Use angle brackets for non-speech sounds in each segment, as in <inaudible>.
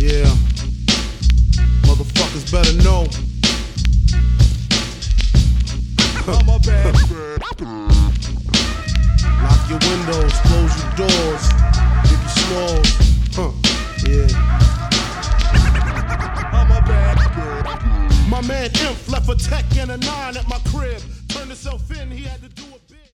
Yeah. Motherfuckers better know. <laughs> How my bad. Lock your windows, close your doors, give you smalls. Huh. Yeah. <laughs> My bad. My man Imp left a tech and a nine at my crib. Turned himself in, he had to do a bit.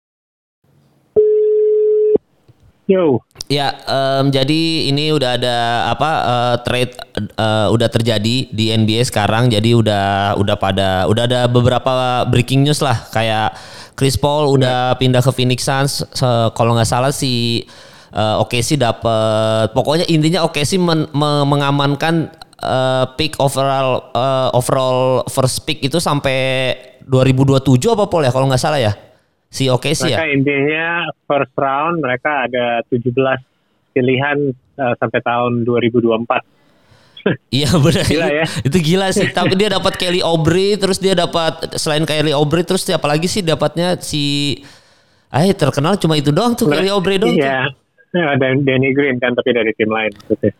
Yo, Ya, em, jadi ini udah ada apa eh, trade eh, udah terjadi di NBA sekarang. Jadi udah udah pada udah ada beberapa breaking news lah kayak Chris Paul udah pindah ke Phoenix Suns. Kalau nggak salah si eh, OKC dapat pokoknya intinya OKC men- me- mengamankan eh, pick overall eh, overall first pick itu sampai 2027 apa Paul ya kalau nggak salah ya? Si OKC ya? mereka intinya first round mereka ada 17 pilihan uh, sampai tahun 2024. <laughs> Iya benar. Gila ya. <laughs> Itu gila sih. Tapi dia dapat Kelly Oubre, terus dia dapat selain Kelly Oubre, terus dia apalagi sih dapatnya si Ah terkenal cuma itu doang tuh Kelly Oubre doang. tuh. Iya. Ya, ada Danny Green kan tapi dari tim lain maksudnya.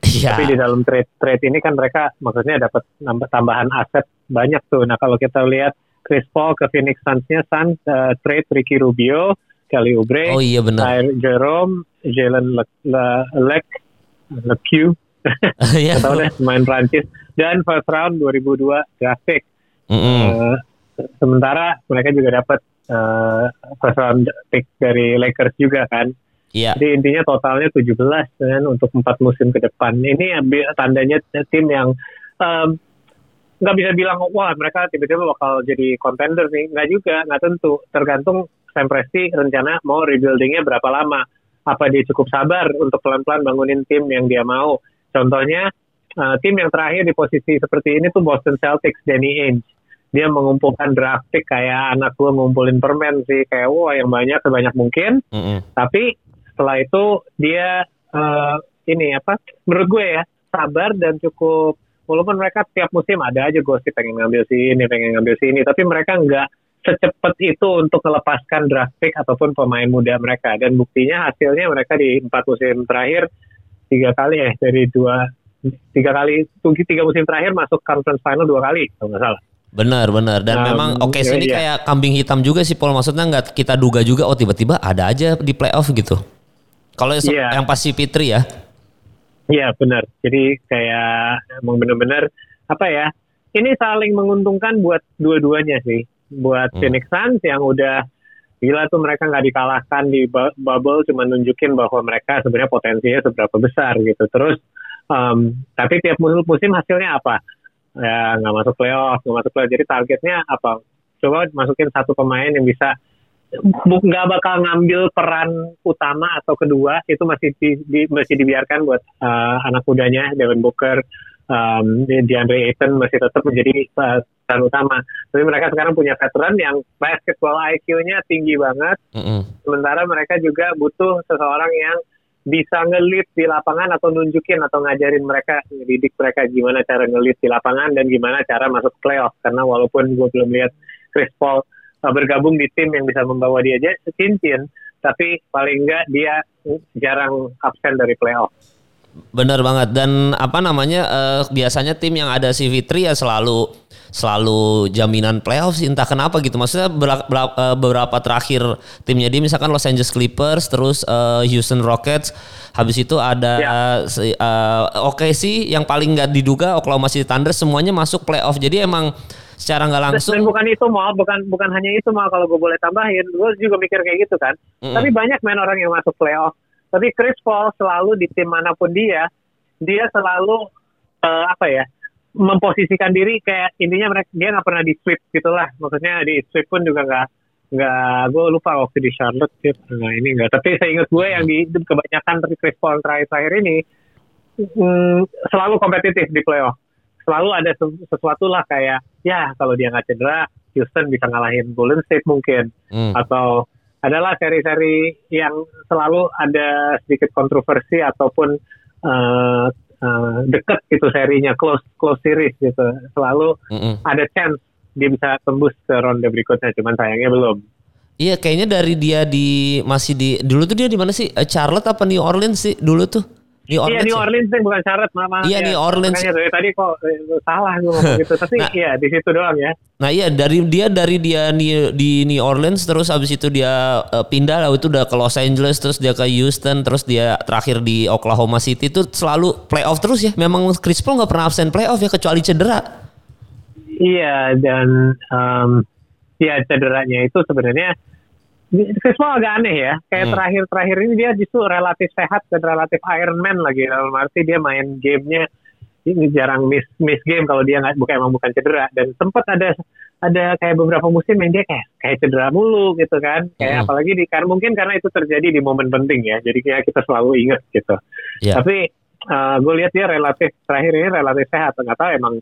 Iya. Tapi di dalam trade trade ini kan mereka maksudnya dapat tambahan aset banyak tuh. Nah kalau kita lihat Chris Paul ke Phoenix Suns-nya Suns uh, trade Ricky Rubio, Kelly Oubre, Oh iya benar. Jerome, Jalen Le, Le, Lec, LeQ, <laughs> Iya. Gak tahu deh main Prancis dan first round 2002 draft pick. Mm-mm. Eh, sementara mereka juga dapat eh, first round pick dari Lakers juga kan. Iya. Jadi intinya totalnya 17 kan untuk empat musim ke depan. Ini ya tandanya tim yang em, nggak bisa bilang wah mereka tiba-tiba bakal jadi contender nih. Nggak juga, nggak tentu. Tergantung Sam Presti rencana mau rebuildingnya berapa lama. Apa dia cukup sabar untuk pelan-pelan bangunin tim yang dia mau. Contohnya eh, tim yang terakhir di posisi seperti ini tuh Boston Celtics, Danny Ainge. Dia mengumpulkan draft pick kayak anak gue ngumpulin permen sih. Kayak wah yang banyak sebanyak mungkin Mm-mm. tapi setelah itu dia eh, ini apa menurut gue ya sabar dan cukup walaupun mereka tiap musim ada aja gosip pengen ngambil si ini pengen ngambil si ini tapi mereka nggak secepat itu untuk melepaskan draft pick ataupun pemain muda mereka dan buktinya hasilnya mereka di empat musim terakhir tiga kali ya dari dua tiga kali tiga musim terakhir masuk conference final dua kali kalau nggak salah Benar benar dan Um, memang OKC iya, ini iya. kayak kambing hitam juga sih Paul maksudnya nggak kita duga juga oh tiba-tiba ada aja di playoff gitu. Kalau yang se- Iya. yang pasti Fitri ya. Iya benar. Jadi kayak emang bener-bener apa ya? Ini saling menguntungkan buat dua-duanya sih. Buat Hmm. Phoenix Suns yang udah gila tuh mereka nggak dikalahkan di bu- bubble, cuma nunjukin bahwa mereka sebenarnya potensinya seberapa besar gitu. Terus em, tapi tiap musim, musim hasilnya apa? Ya nggak masuk playoff, nggak masuk playoff. Jadi targetnya apa? Coba masukin satu pemain yang bisa nggak bakal ngambil peran utama atau kedua itu masih di, di- masih dibiarkan buat uh, anak mudanya Devin Booker, um, Di- DeAndre Ayton masih tetap menjadi uh, peran utama. Tapi mereka sekarang punya veteran yang basketball IQ-nya tinggi banget. Mm-mm. Sementara mereka juga butuh seseorang yang bisa ngelit di lapangan atau nunjukin atau ngajarin mereka, ngedidik mereka gimana cara ngelit di lapangan dan gimana cara masuk playoff. Karena walaupun gue belum lihat Chris Paul bergabung di tim yang bisa membawa dia aja cincin, tapi paling enggak dia jarang absen dari playoff. Bener banget dan apa namanya eh, biasanya tim yang ada si Fitri ya selalu selalu jaminan playoff sih entah kenapa gitu maksudnya eh, beberapa terakhir timnya dia misalkan Los Angeles Clippers terus eh, Houston Rockets habis itu ada Ya. si, eh, oke sih yang paling nggak diduga Oklahoma City Thunder semuanya masuk playoff jadi emang secara nggak langsung Dan bukan itu mal, bukan bukan hanya itu mal kalau gue boleh tambahin, gue juga mikir kayak gitu kan. Mm-mm. Tapi banyak main orang yang masuk playoff. Tapi Chris Paul selalu di tim mana pun dia, dia selalu eh, apa ya memposisikan diri kayak intinya mereka dia nggak pernah di sweep gitulah. Maksudnya di sweep pun juga nggak nggak gue lupa waktu di Charlotte dia nggak ini nggak. Tapi saya ingat gue yang di kebanyakan dari Chris Paul terakhir-terakhir ini mm, selalu kompetitif di playoff selalu ada sesu- sesuatu lah kayak ya kalau dia nggak cedera Houston bisa ngalahin Golden State mungkin. Hmm. atau adalah seri-seri yang selalu ada sedikit kontroversi ataupun eh, eh, deket gitu serinya close close series gitu. Selalu Mm-mm. ada chance dia bisa tembus ke ronde berikutnya cuman sayangnya belum. Iya kayaknya dari dia di masih di dulu tuh dia di mana sih? Eh, Charlotte apa New Orleans sih dulu tuh New Iya Orleans. New ya? Orleans sih bukan syarat mama. Iya, New Orleans. Makanya dari tadi kok eh, salah gue ngomong gitu. Tapi Nah. iya di situ doang ya. Nah iya dari dia dari dia di, di New Orleans terus habis itu dia eh, pindah lalu itu udah ke Los Angeles terus dia ke Houston terus dia terakhir di Oklahoma City itu selalu playoff terus ya. Memang Chris Paul nggak pernah absen playoff ya kecuali cedera. Iya dan em, ya cederanya itu sebenarnya Paul agak aneh ya. Kayak Hmm. terakhir-terakhir ini dia justru relatif sehat dan relatif Iron Man lagi. Dalam arti dia main gamenya ini jarang miss miss game kalau dia nggak bukan emang bukan cedera dan sempat ada ada kayak beberapa musim yang dia kayak kayak cedera mulu gitu kan kayak Hmm. apalagi di karena mungkin karena itu terjadi di momen penting ya jadi kayak kita selalu ingat gitu Ya. tapi gue lihat dia relatif terakhir ini relatif sehat nggak tahu emang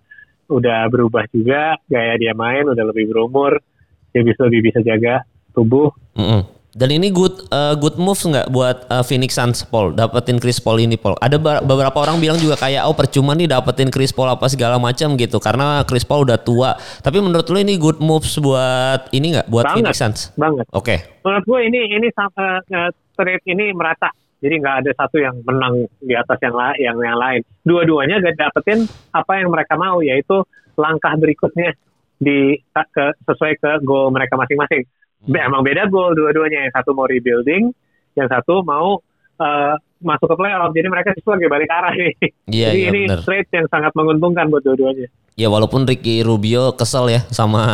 udah berubah juga gaya dia main udah lebih berumur dia bisa lebih bisa jaga tubuh Mm-mm. Dan ini good eh, good moves nggak buat eh, Phoenix Suns Paul dapetin Chris Paul ini Paul. Ada beberapa orang bilang juga kayak oh percuma nih dapetin Chris Paul apa segala macam gitu karena Chris Paul udah tua. Tapi menurut lo ini good moves buat ini nggak buat Banget. Phoenix Suns? banget Oke. menurut gue ini ini eh, eh, trade ini merata jadi nggak ada satu yang menang di atas yang la- yang yang lain dua-duanya gak dapetin apa yang mereka mau yaitu langkah berikutnya di ke, sesuai ke goal mereka masing-masing emang beda goal dua-duanya yang satu mau rebuilding yang satu mau eh, masuk ke playoff jadi mereka justru lagi balik arah nih Iya, jadi iya, ini bener. trade yang sangat menguntungkan buat dua-duanya Ya walaupun Ricky Rubio kesel ya sama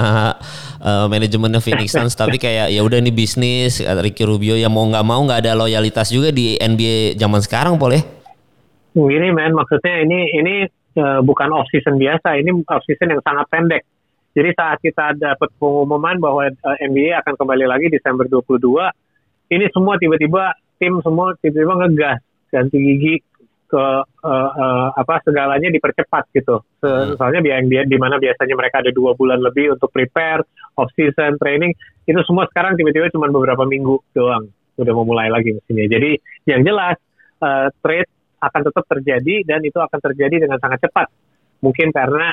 eh, manajemennya Phoenix Suns tapi kayak ya udah ini bisnis Ricky Rubio ya mau nggak mau nggak ada loyalitas juga di NBA zaman sekarang Paul ya. Gini men, maksudnya ini ini eh, bukan off season biasa, ini off season yang sangat pendek. Jadi saat kita dapat pengumuman bahwa eh, NBA akan kembali lagi Desember 22, ini semua tiba-tiba tim semua tiba-tiba ngegas ganti gigi ke eh, eh, apa segalanya dipercepat gitu. Se- Soalnya yang dia di mana biasanya mereka ada dua bulan lebih untuk prepare off season training, itu semua sekarang tiba-tiba cuma beberapa minggu doang udah mau mulai lagi mestinya. Jadi yang jelas eh, trade akan tetap terjadi dan itu akan terjadi dengan sangat cepat. Mungkin karena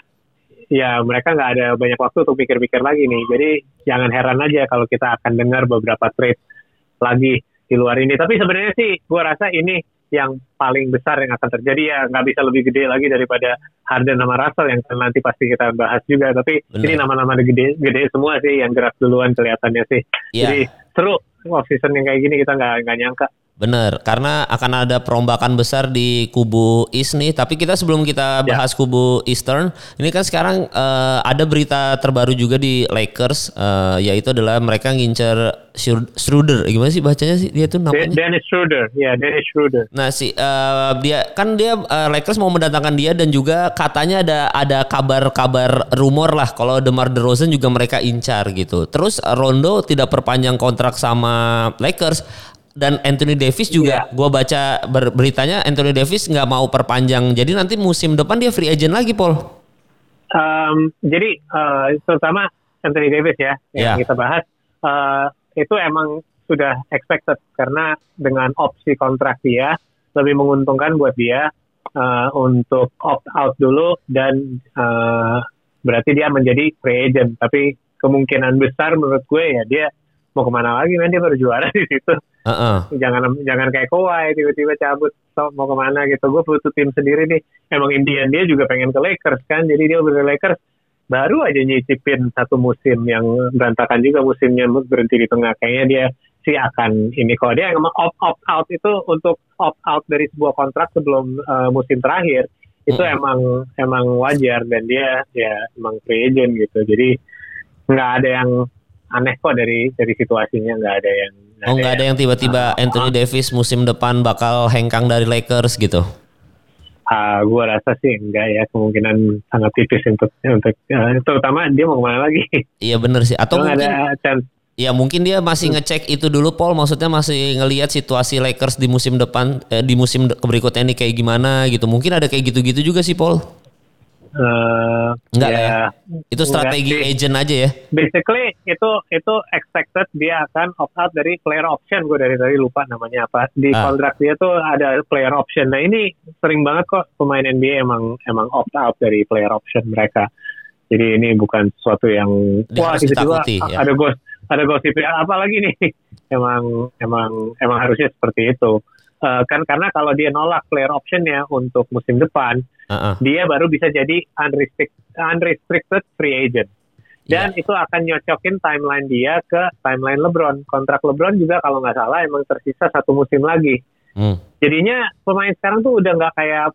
ya mereka nggak ada banyak waktu untuk pikir-pikir lagi nih. Jadi jangan heran aja kalau kita akan dengar beberapa trade lagi di luar ini. Tapi sebenarnya sih gue rasa ini yang paling besar yang akan terjadi ya nggak bisa lebih gede lagi daripada Harden sama Russell yang nanti pasti kita bahas juga. Tapi Bener. ini nama-nama gede gede semua sih yang gerak duluan kelihatannya sih. Iya. Jadi seru off season yang kayak gini kita nggak nggak nyangka. Bener, karena akan ada perombakan besar di kubu East nih. Tapi kita sebelum kita Ya. bahas kubu Eastern, ini kan sekarang eh, ada berita terbaru juga di Lakers, eh, yaitu adalah mereka ngincer Schroeder-. Gimana sih bacanya sih dia tuh namanya? Dennis Schroeder, ya Dennis Schroeder. Nah si eh, dia kan dia eh, Lakers mau mendatangkan dia dan juga katanya ada ada kabar-kabar rumor lah kalau DeMar DeRozan juga mereka incar gitu. Terus Rondo tidak perpanjang kontrak sama Lakers dan Anthony Davis juga. Gua baca ber- beritanya Anthony Davis nggak mau perpanjang. Jadi nanti musim depan dia free agent lagi, Paul. Um, jadi eh, terutama Anthony Davis ya yang Ya. kita bahas eh, itu emang sudah expected karena dengan opsi kontrak dia lebih menguntungkan buat dia eh, untuk opt out dulu dan eh, berarti dia menjadi free agent. Tapi kemungkinan besar menurut gue ya dia mau ke mana lagi men? Dia baru juara di situ. Heeh. jangan jangan kayak Kawhi tiba-tiba cabut so, mau ke mana? Gitu. Gue butuh tim sendiri nih. Emang impian dia juga pengen ke Lakers kan? Jadi dia udah ke Lakers baru aja nyicipin satu musim yang berantakan juga musimnya berhenti di tengah. Kayaknya dia sih akan ini. Kalau dia emang opt opt out itu untuk opt out dari sebuah kontrak sebelum uh, musim terakhir itu Mm. emang emang wajar. Dan dia ya emang free agent gitu. Jadi nggak ada yang aneh kok dari dari situasinya nggak ada yang Oh nggak ada yang tiba-tiba Anthony Davis musim depan bakal hengkang dari Lakers gitu. Ah, gue rasa sih enggak ya kemungkinan sangat tipis untuk untuk eh, terutama dia mau ke mana lagi. <laughs> Iya bener sih. Atau mungkin ada chance. Ya mungkin dia masih ngecek itu dulu Paul maksudnya masih ngelihat situasi Lakers di musim depan eh, di musim berikutnya ini kayak gimana gitu. Mungkin ada kayak gitu-gitu juga sih Paul. Eh, Enggak lah ya. Itu enggak strategi sih. agent aja ya. Basically itu itu expected dia akan opt out dari player option gue dari tadi lupa namanya apa di Ah. kontrak dia tuh ada player option. Nah ini sering banget kok pemain NBA emang emang opt out dari player option mereka. Jadi ini bukan sesuatu yang Dia wah tiba-tiba ya. ada ghost ada gosip apa lagi nih. <laughs> Emang emang emang harusnya seperti itu. Uh, kan karena kalau dia nolak player optionnya untuk musim depan, uh-uh. dia baru bisa jadi unrestricted, unrestricted free agent. Dan yeah. itu akan nyocokin timeline dia ke timeline LeBron. Kontrak LeBron juga kalau nggak salah emang tersisa satu musim lagi. Hmm. Jadinya pemain sekarang tuh udah nggak kayak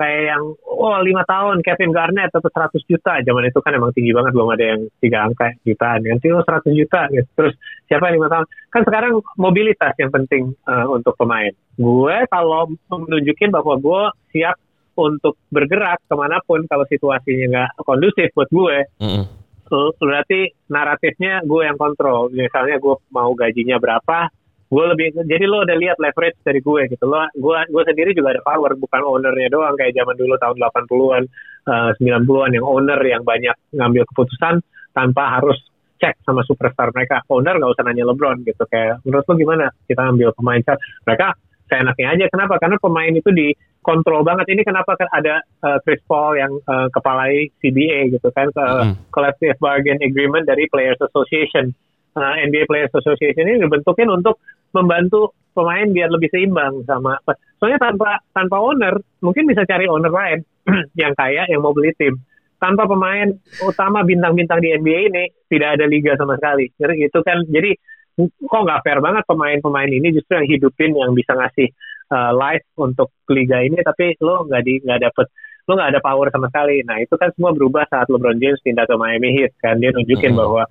kayak yang oh lima tahun Kevin Garnett atau 100 juta. Zaman itu kan emang tinggi banget belum ada yang tiga angka jutaan. Nanti oh 100 juta gitu. terus siapa lima tahun? Kan sekarang mobilitas yang penting uh, untuk pemain. Gue kalau menunjukin bahwa gue siap untuk bergerak ke mana pun kalau situasinya nggak kondusif buat gue mm -hmm. berarti naratifnya gue yang kontrol. Misalnya gue mau gajinya berapa gue lebih jadi lo udah lihat leverage dari gue gitu. Lo gue gue sendiri juga ada power bukan ownernya doang. Kayak zaman dulu tahun 80-an uh, 90-an yang owner yang banyak ngambil keputusan tanpa harus cek sama superstar mereka. Owner nggak usah nanya LeBron gitu. Kayak menurut lo gimana? Kita ambil pemain chat mereka seenaknya aja. Kenapa? Karena pemain itu dikontrol banget. Ini kenapa kan ada uh, Chris Paul yang uh, kepalai CBA gitu kan uh, mm. collective bargain agreement dari Players Association uh, NBA Players Association ini dibentukin untuk membantu pemain biar lebih seimbang sama soalnya tanpa tanpa owner mungkin bisa cari owner lain <clears throat> yang kaya yang mau beli tim. Tanpa pemain utama bintang-bintang di NBA ini tidak ada liga sama sekali. Jadi itu kan jadi kok nggak fair banget pemain-pemain ini justru yang hidupin yang bisa ngasih uh, live untuk liga ini tapi lo nggak di nggak dapet lo nggak ada power sama sekali. Nah itu kan semua berubah saat LeBron James pindah ke Miami Heat kan. Dia nunjukin mm -hmm. bahwa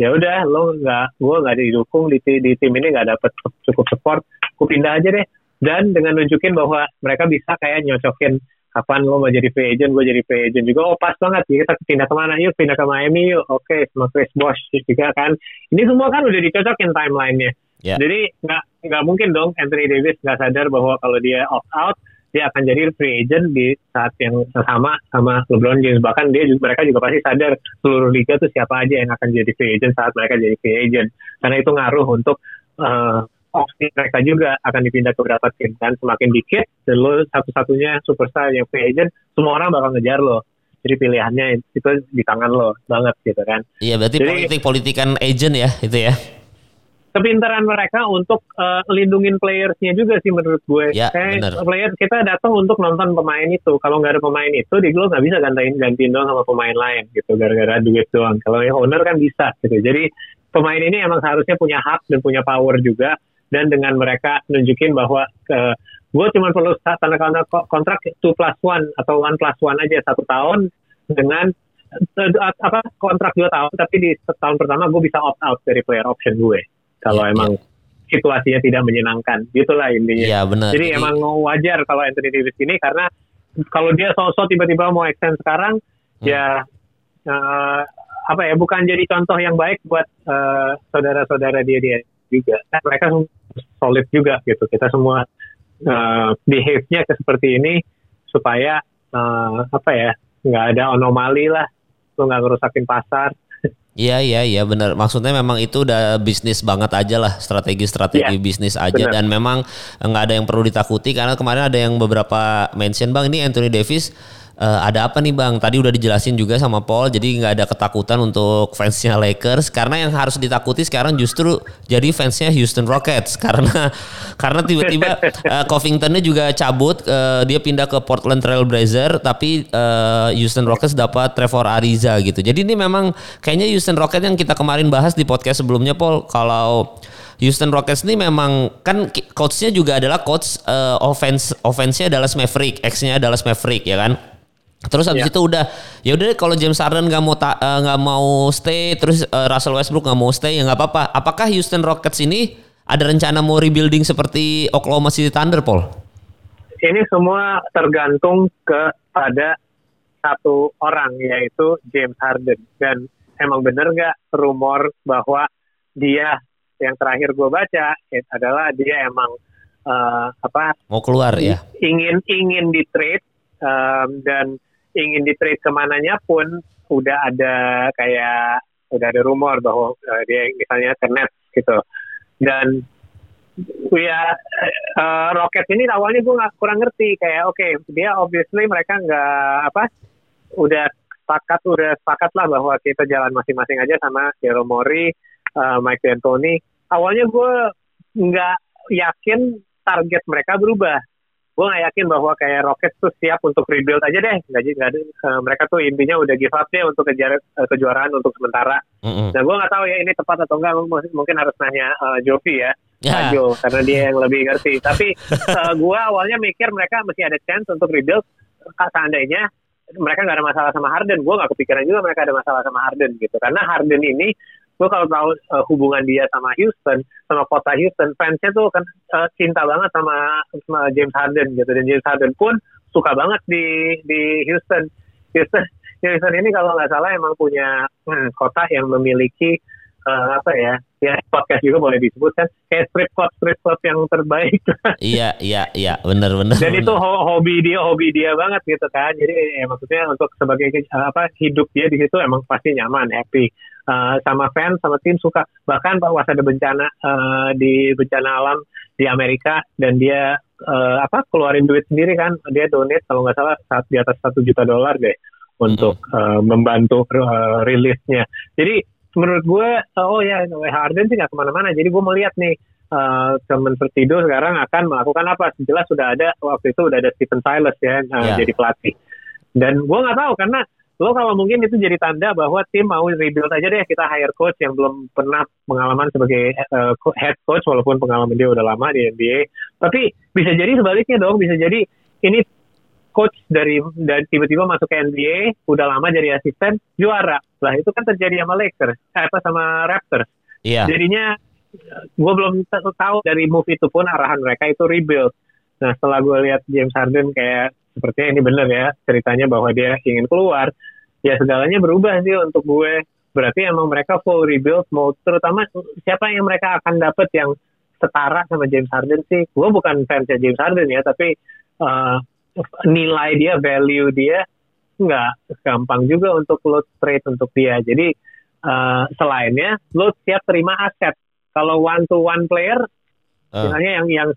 ya udah lo nggak gue nggak didukung di, di tim ini nggak dapet cukup support gue pindah aja deh. Dan dengan nunjukin bahwa mereka bisa kayak nyocokin kapan lo mau jadi free agent gue jadi free agent juga. Oh pas banget kita pindah ke mana? Yuk pindah ke Miami yuk. Oke okay, sama Chris Bosh juga kan. Ini semua kan udah dicocokin timelinenya. Yeah. jadi nggak nggak mungkin dong Anthony Davis nggak sadar bahwa kalau dia opt out dia akan jadi free agent di saat yang sama sama LeBron James. Bahkan dia juga mereka juga pasti sadar seluruh liga tuh siapa aja yang akan jadi free agent saat mereka jadi free agent. Karena itu ngaruh untuk uh, opsi mereka juga akan dipindah ke beberapa tim kan semakin dikit dan lo satu-satunya superstar yang free agent semua orang bakal ngejar lo. Jadi pilihannya itu di tangan lo banget gitu kan. Iya berarti jadi, politik politikan agent ya itu ya kepintaran mereka untuk uh, lindungin playersnya juga sih menurut gue. Ya, Kayak bener. player kita datang untuk nonton pemain itu. Kalau nggak ada pemain itu, di lo nggak bisa gantiin gantiin doang sama pemain lain gitu, gara-gara duit doang. Kalau yang owner kan bisa gitu. Jadi pemain ini emang seharusnya punya hak dan punya power juga. Dan dengan mereka nunjukin bahwa uh, gue cuma perlu tanda kontrak two plus one atau one plus one aja satu tahun dengan uh, apa kontrak dua tahun tapi di tahun pertama gue bisa opt out dari player option gue kalau ya, emang ya. situasinya tidak menyenangkan. Gitulah intinya. Iya benar. Jadi, Jadi emang wajar kalau Anthony Davis ini karena kalau dia sosok tiba-tiba mau extend sekarang hmm. ya uh, apa ya bukan jadi contoh yang baik buat uh, saudara-saudara dia dia juga. Nah, mereka solid juga gitu. Kita semua uh, behave-nya ke seperti ini supaya uh, apa ya nggak ada anomali lah, lu nggak ngerusakin pasar Iya iya iya benar. Maksudnya memang itu udah bisnis banget aja lah strategi-strategi ya, bisnis aja bener. dan memang nggak ada yang perlu ditakuti karena kemarin ada yang beberapa mention bang ini Anthony Davis uh, ada apa nih bang? Tadi udah dijelasin juga sama Paul, jadi nggak ada ketakutan untuk fansnya Lakers karena yang harus ditakuti sekarang justru jadi fansnya Houston Rockets <laughs> karena karena tiba-tiba uh, Covingtonnya juga cabut, uh, dia pindah ke Portland Trail Blazer, tapi uh, Houston Rockets dapat Trevor Ariza gitu. Jadi ini memang kayaknya Houston Rockets yang kita kemarin bahas di podcast sebelumnya Paul, kalau Houston Rockets ini memang kan coachnya juga adalah coach uh, offense offense-nya adalah Maverick, X-nya adalah Maverick ya kan. Terus habis yeah. itu udah ya udah kalau James Harden nggak mau eh, nggak uh, mau stay, terus uh, Russell Westbrook nggak mau stay ya nggak apa-apa. Apakah Houston Rockets ini ada rencana mau rebuilding seperti Oklahoma City Thunder, Paul? Ini semua tergantung kepada satu orang yaitu James Harden dan emang bener nggak rumor bahwa dia yang terakhir gue baca adalah dia emang uh, apa mau keluar ya ingin ingin di trade um, dan ingin di trade ke mananya pun udah ada kayak udah ada rumor bahwa uh, dia misalnya ke gitu dan ya uh, Rocket ini awalnya gue nggak kurang ngerti kayak oke okay, dia obviously mereka nggak apa udah sepakat udah sepakat lah bahwa kita jalan masing-masing aja sama Jero Mori, uh, Mike D'Antoni. Awalnya gue nggak yakin target mereka berubah. Gue nggak yakin bahwa kayak Rockets tuh siap untuk rebuild aja deh. Nggak, nggak, uh, mereka tuh intinya udah give up deh untuk kejar uh, kejuaraan untuk sementara. Mm-mm. Nah gue nggak tahu ya ini tepat atau enggak. Mungkin, harus nanya uh, Jovi ya. Ya. Ajo, karena dia yang lebih ngerti. Tapi <laughs> uh, gue awalnya mikir mereka masih ada chance untuk rebuild. Seandainya mereka nggak ada masalah sama Harden. Gue nggak kepikiran juga mereka ada masalah sama Harden gitu. Karena Harden ini gue kalau tahu uh, hubungan dia sama Houston, sama kota Houston, fansnya tuh kan uh, cinta banget sama, sama James Harden gitu. Dan James Harden pun suka banget di di Houston. Houston, Houston ini kalau nggak salah emang punya hmm, kota yang memiliki uh, apa ya? Ya podcast juga boleh disebutkan kayak strip club strip club yang terbaik. <laughs> Iya, iya, iya, benar benar. Dan itu benar. ho- hobi dia, hobi dia banget gitu kan. Jadi ya, maksudnya untuk sebagai apa hidup dia di situ emang pasti nyaman, happy. Uh, sama fans, sama tim suka. Bahkan pas ada bencana uh, di bencana alam di Amerika dan dia uh, apa keluarin duit sendiri kan, dia donate kalau nggak salah saat di atas satu juta dolar deh untuk uh, membantu uh, rilisnya. Jadi menurut gue, uh, oh ya Harden sih nggak ke mana-mana. Jadi gue melihat nih uh, teman Vertido sekarang akan melakukan apa? Jelas sudah ada waktu itu udah ada Stephen Silas ya uh, jadi pelatih. Dan gue nggak tahu karena lo kalau mungkin itu jadi tanda bahwa tim mau rebuild aja deh kita hire coach yang belum pernah pengalaman sebagai uh, head coach walaupun pengalaman dia udah lama di NBA. Tapi bisa jadi sebaliknya dong, bisa jadi ini coach dari dan tiba-tiba masuk ke NBA udah lama jadi asisten juara. Lah itu kan terjadi sama Lakers, eh, apa sama Raptors. Iya. Jadinya gue belum tahu dari move itu pun arahan mereka itu rebuild. Nah setelah gue lihat James Harden kayak sepertinya ini bener ya ceritanya bahwa dia ingin keluar, ya segalanya berubah sih untuk gue. Berarti emang mereka full rebuild mau terutama siapa yang mereka akan dapat yang setara sama James Harden sih. Gue bukan fansnya James Harden ya, tapi uh, nilai dia, value dia nggak gampang juga untuk lo trade untuk dia. Jadi uh, selainnya lo siap terima aset. Kalau one to one player, Eh, misalnya yang yang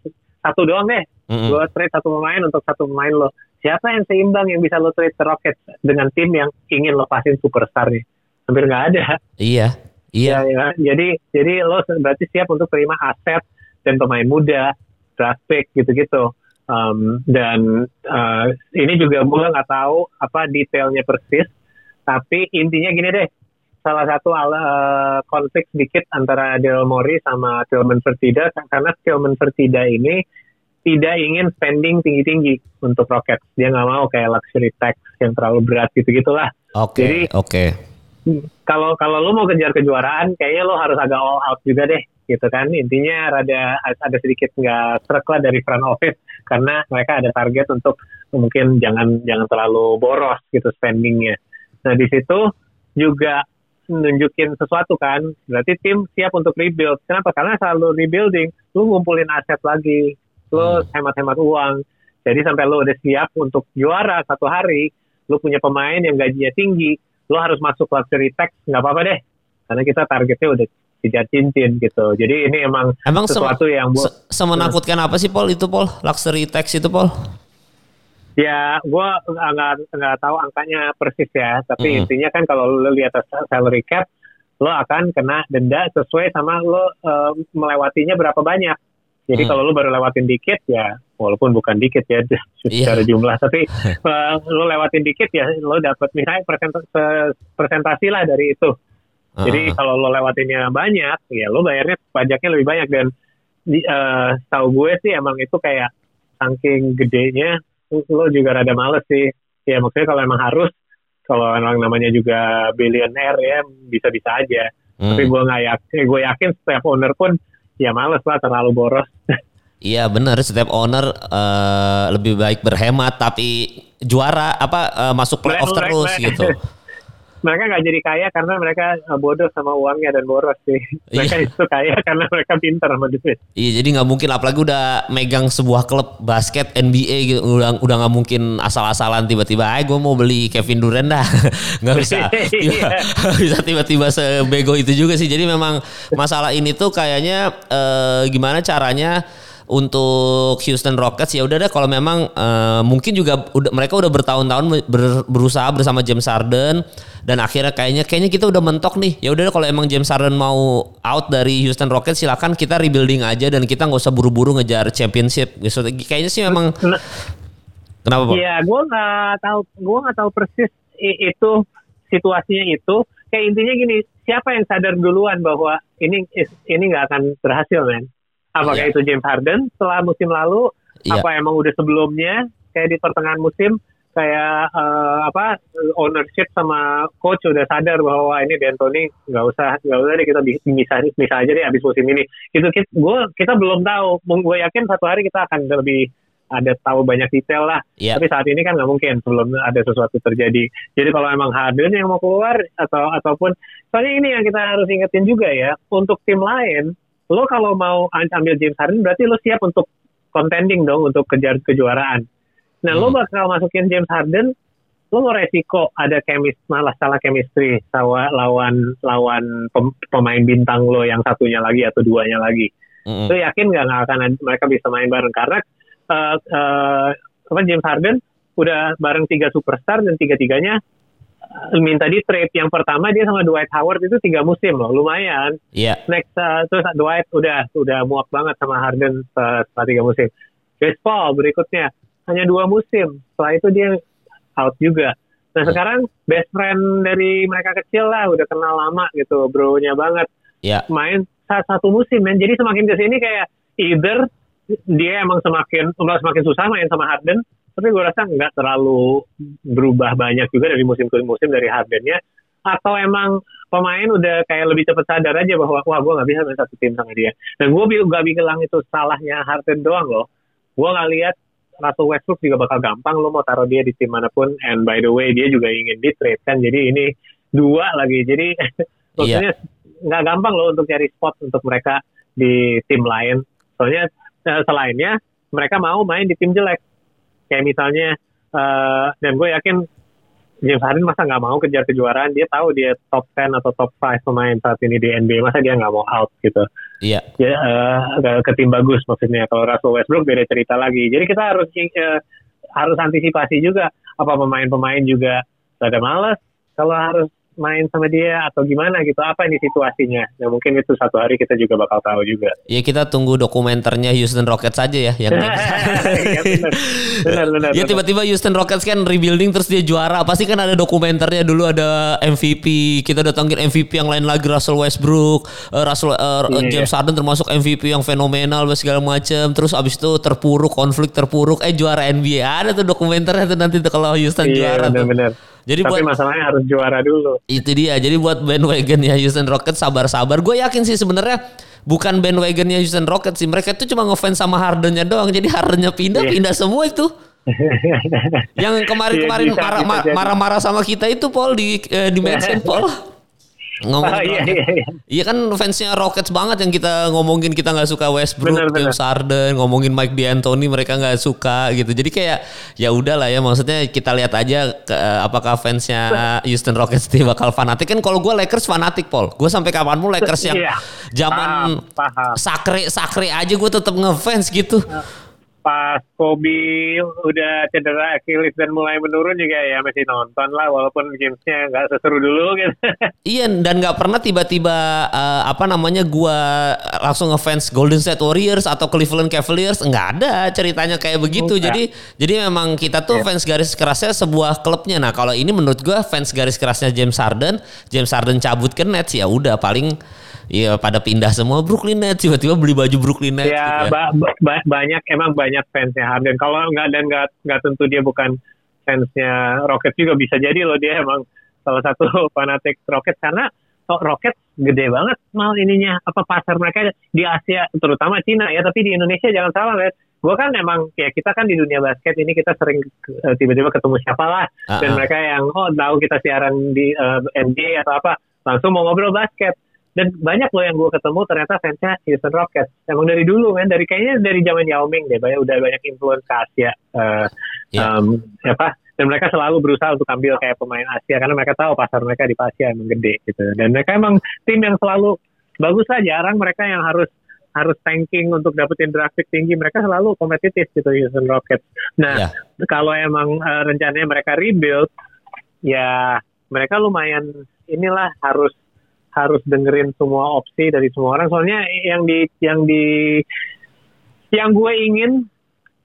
satu doang deh, mm-mm. lo trade satu pemain untuk satu pemain lo. Siapa yang seimbang yang bisa lo trade ke Rockets dengan tim yang ingin lepasin superstarnya? Hampir nggak ada. Iya. Iya. Ya, ya. Jadi jadi lo berarti siap untuk terima aset dan pemain muda, draft pick gitu-gitu. Um, dan uh, ini juga gue nggak tahu apa detailnya persis, tapi intinya gini deh. Salah satu ala, uh, konflik sedikit antara Daryl Morey sama Tillman Fertitta karena Tillman Fertitta ini tidak ingin spending tinggi-tinggi untuk Rockets. Dia nggak mau kayak luxury tax yang terlalu berat gitu-gitulah Oke, Jadi- oke. kalau kalau lo mau kejar kejuaraan kayaknya lo harus agak all out juga deh gitu kan intinya rada ada sedikit nggak truk lah dari front office karena mereka ada target untuk mungkin jangan jangan terlalu boros gitu spendingnya. Nah di situ juga nunjukin sesuatu kan. Berarti tim siap untuk rebuild. Kenapa? Karena selalu rebuilding lu ngumpulin aset lagi lu hemat-hemat uang. Jadi sampai lu udah siap untuk juara satu hari lu punya pemain yang gajinya tinggi lo harus masuk luxury tax nggak apa-apa deh. Karena kita targetnya udah kejar cincin gitu jadi ini emang Emang sesuatu yang se- semenakutkan apa sih Paul itu Paul? Luxury tax itu Paul? ya gue nggak nggak tahu angkanya persis ya tapi Mm. intinya kan kalau lo lihat salary cap lo akan kena denda sesuai sama lo eh, melewatinya berapa banyak jadi Hmm. kalau lo baru lewatin dikit ya walaupun bukan dikit ya <laughs> secara jumlah tapi <laughs> eh, lo lewatin dikit ya lo dapat misalnya persentase, persentasi lah dari itu Jadi kalau lo lewatinnya banyak, ya lo bayarnya pajaknya lebih banyak dan di, eh, tahu gue sih emang itu kayak saking gedenya, lo juga rada males sih. Ya maksudnya kalau emang harus, kalau emang namanya juga billionaire ya bisa-bisa aja. Hmm. Tapi gue nggak yakin, gue yakin setiap owner pun ya males lah terlalu boros. <laughs> Iya benar setiap owner eh, lebih baik berhemat tapi juara apa eh, masuk playoff terus gitu. <laughs> mereka nggak jadi kaya karena mereka eh, bodoh sama uangnya dan boros sih. <laughs> Mereka Iya. itu kaya <laughs> karena mereka pintar sama duit. Iya jadi nggak mungkin apalagi udah megang sebuah klub basket NBA gitu udah udah nggak mungkin asal-asalan tiba-tiba, ay gue mau beli Kevin Durant dah <laughs> nggak bisa Iya. bisa tiba-tiba sebego itu juga sih jadi memang masalah ini tuh kayaknya eh, gimana caranya untuk Houston Rockets ya udah deh kalau memang uh, mungkin juga udah mereka udah bertahun-tahun ber, berusaha bersama James Harden dan akhirnya kayaknya kayaknya kita udah mentok nih. Ya udah kalau emang James Harden mau out dari Houston Rockets silakan kita rebuilding aja dan kita nggak usah buru-buru ngejar championship. Gitu. Kayaknya sih memang nah, kenapa Pak? Iya gue nggak tahu gue nggak tahu persis itu situasinya itu. Kayak intinya gini siapa yang sadar duluan bahwa ini ini nggak akan berhasil men apakah yeah. itu James Harden setelah musim lalu yeah. apa emang udah sebelumnya kayak di pertengahan musim kayak uh, apa ownership sama coach udah sadar bahwa ini D'Antoni nggak usah nggak usah deh kita bisa bisa aja deh abis musim ini itu kita gue kita belum tahu gue yakin satu hari kita akan lebih ada tahu banyak detail lah. Yeah. Tapi saat ini kan nggak mungkin sebelum ada sesuatu terjadi. Jadi kalau emang Harden yang mau keluar atau ataupun soalnya ini yang kita harus ingetin juga ya untuk tim lain, lo kalau mau ambil James Harden berarti lo siap untuk contending dong untuk kejar kejuaraan. Nah hmm. lo bakal masukin James Harden, lo mau resiko ada chemist malah salah chemistry sawa, lawan lawan pemain bintang lo yang satunya lagi atau duanya lagi. Mm -hmm. Lo yakin nggak akan mereka bisa main bareng karena uh, uh, James Harden udah bareng tiga superstar dan tiga-tiganya uh, minta di trade. Yang pertama dia sama Dwight Howard itu tiga musim loh, lumayan. Yeah. Next uh, terus Dwight udah udah muak banget sama Harden uh, setelah tiga musim. Chris Paul berikutnya hanya dua musim. Setelah itu dia out juga. Nah hmm. sekarang best friend dari mereka kecil lah, udah kenal lama gitu, bro-nya banget. Yeah. Main satu musim, men. Jadi semakin ke sini kayak either dia emang semakin semakin susah main sama Harden tapi gue rasa nggak terlalu berubah banyak juga dari musim ke musim dari Hardennya atau emang pemain udah kayak lebih cepat sadar aja bahwa wah gue nggak bisa main satu tim sama dia. Dan gue gak bilang itu salahnya Harden doang loh. Gue nggak lihat Russell Westbrook juga bakal gampang lo mau taruh dia di tim mana pun. And by the way dia juga ingin di trade kan. Jadi ini dua lagi. Jadi <laughs> maksudnya nggak yeah. gampang loh untuk cari spot untuk mereka di tim lain. Soalnya uh, selainnya mereka mau main di tim jelek kayak misalnya uh, dan gue yakin James Harden masa nggak mau kejar kejuaraan dia tahu dia top 10 atau top 5 pemain saat ini di NBA masa dia nggak mau out gitu. Iya. Ya uh, ke tim bagus maksudnya. Kalau Russell Westbrook beda cerita lagi. Jadi kita harus uh, harus antisipasi juga apa pemain-pemain juga ada malas kalau harus main sama dia atau gimana gitu. Apa ini situasinya? Nah mungkin itu satu hari kita juga bakal tahu juga. Ya kita tunggu dokumenternya Houston Rockets saja ya yang <laughs> ya, benar, benar, ya tiba-tiba Houston Rockets kan rebuilding terus dia juara. Pasti kan ada dokumenternya. Dulu ada MVP kita datangin MVP yang lain lagi Russell Westbrook uh, Russell uh, yeah, James yeah. Harden termasuk MVP yang fenomenal segala macam terus abis itu terpuruk konflik terpuruk. Eh juara NBA ada tuh dokumenternya tuh nanti tuh kalau Houston yeah, juara bener, tuh. Jadi Tapi buat, masalahnya harus juara dulu. Itu dia. Jadi buat bandwagon ya Houston Rockets sabar-sabar. Gue yakin sih sebenarnya bukan bandwagonnya Houston Rockets sih. Mereka itu cuma ngefans sama Hardennya doang. Jadi Hardennya pindah, yeah. pindah semua itu. <laughs> yang kemarin-kemarin iya, marah-marah sama kita itu Paul di eh, di mention <laughs> Paul. Ngomongin oh, iya, iya, iya. iya kan fansnya Rockets banget yang kita ngomongin kita nggak suka Westbrook, bener, James Harden, ngomongin Mike D'Antoni mereka nggak suka gitu. Jadi kayak ya udahlah ya maksudnya kita lihat aja ke, apakah fansnya Houston Rockets itu bakal fanatik kan kalau gue Lakers fanatik Paul. Gue sampai kapan pun Lakers yang iya. zaman sakre sakre aja gue tetap ngefans gitu. Nah pas Kobe udah cedera Achilles dan mulai menurun juga ya masih nonton lah walaupun gamesnya nggak seseru dulu gitu. <laughs> Iya dan nggak pernah tiba-tiba uh, apa namanya gua langsung ngefans Golden State Warriors atau Cleveland Cavaliers nggak ada ceritanya kayak begitu. Enggak. Jadi jadi memang kita tuh yeah. fans garis kerasnya sebuah klubnya. Nah kalau ini menurut gua fans garis kerasnya James Harden, James Harden cabut ke Nets ya udah paling Iya pada pindah semua Brooklyn Nets tiba-tiba beli baju Brooklyn Nets. Ya, gitu ya. Ba ba banyak emang banyak fansnya Harden. Kalau nggak dan nggak nggak tentu dia bukan fansnya Rockets juga bisa jadi loh dia emang salah satu <laughs> fanatik Rockets karena oh, Rockets gede banget mal ininya apa pasar mereka di Asia terutama Cina ya tapi di Indonesia jangan salah ya gue kan emang ya kita kan di dunia basket ini kita sering uh, tiba-tiba ketemu siapa lah uh -uh. dan mereka yang oh tahu kita siaran di uh, NBA atau apa langsung mau ngobrol basket dan banyak loh yang gue ketemu ternyata fansnya Houston Rockets emang dari dulu kan dari kayaknya dari zaman Yao Ming deh banyak udah banyak influence ke Asia uh, yeah. um, apa dan mereka selalu berusaha untuk ambil kayak pemain Asia karena mereka tahu pasar mereka di Asia emang gede gitu dan mereka emang tim yang selalu bagus lah jarang mereka yang harus harus tanking untuk dapetin draft pick tinggi, mereka selalu kompetitif gitu Houston Rockets. Nah, Ya. kalau emang eh, rencananya mereka rebuild, ya mereka lumayan inilah harus harus dengerin semua opsi dari semua orang. Soalnya yang di yang di yang gue ingin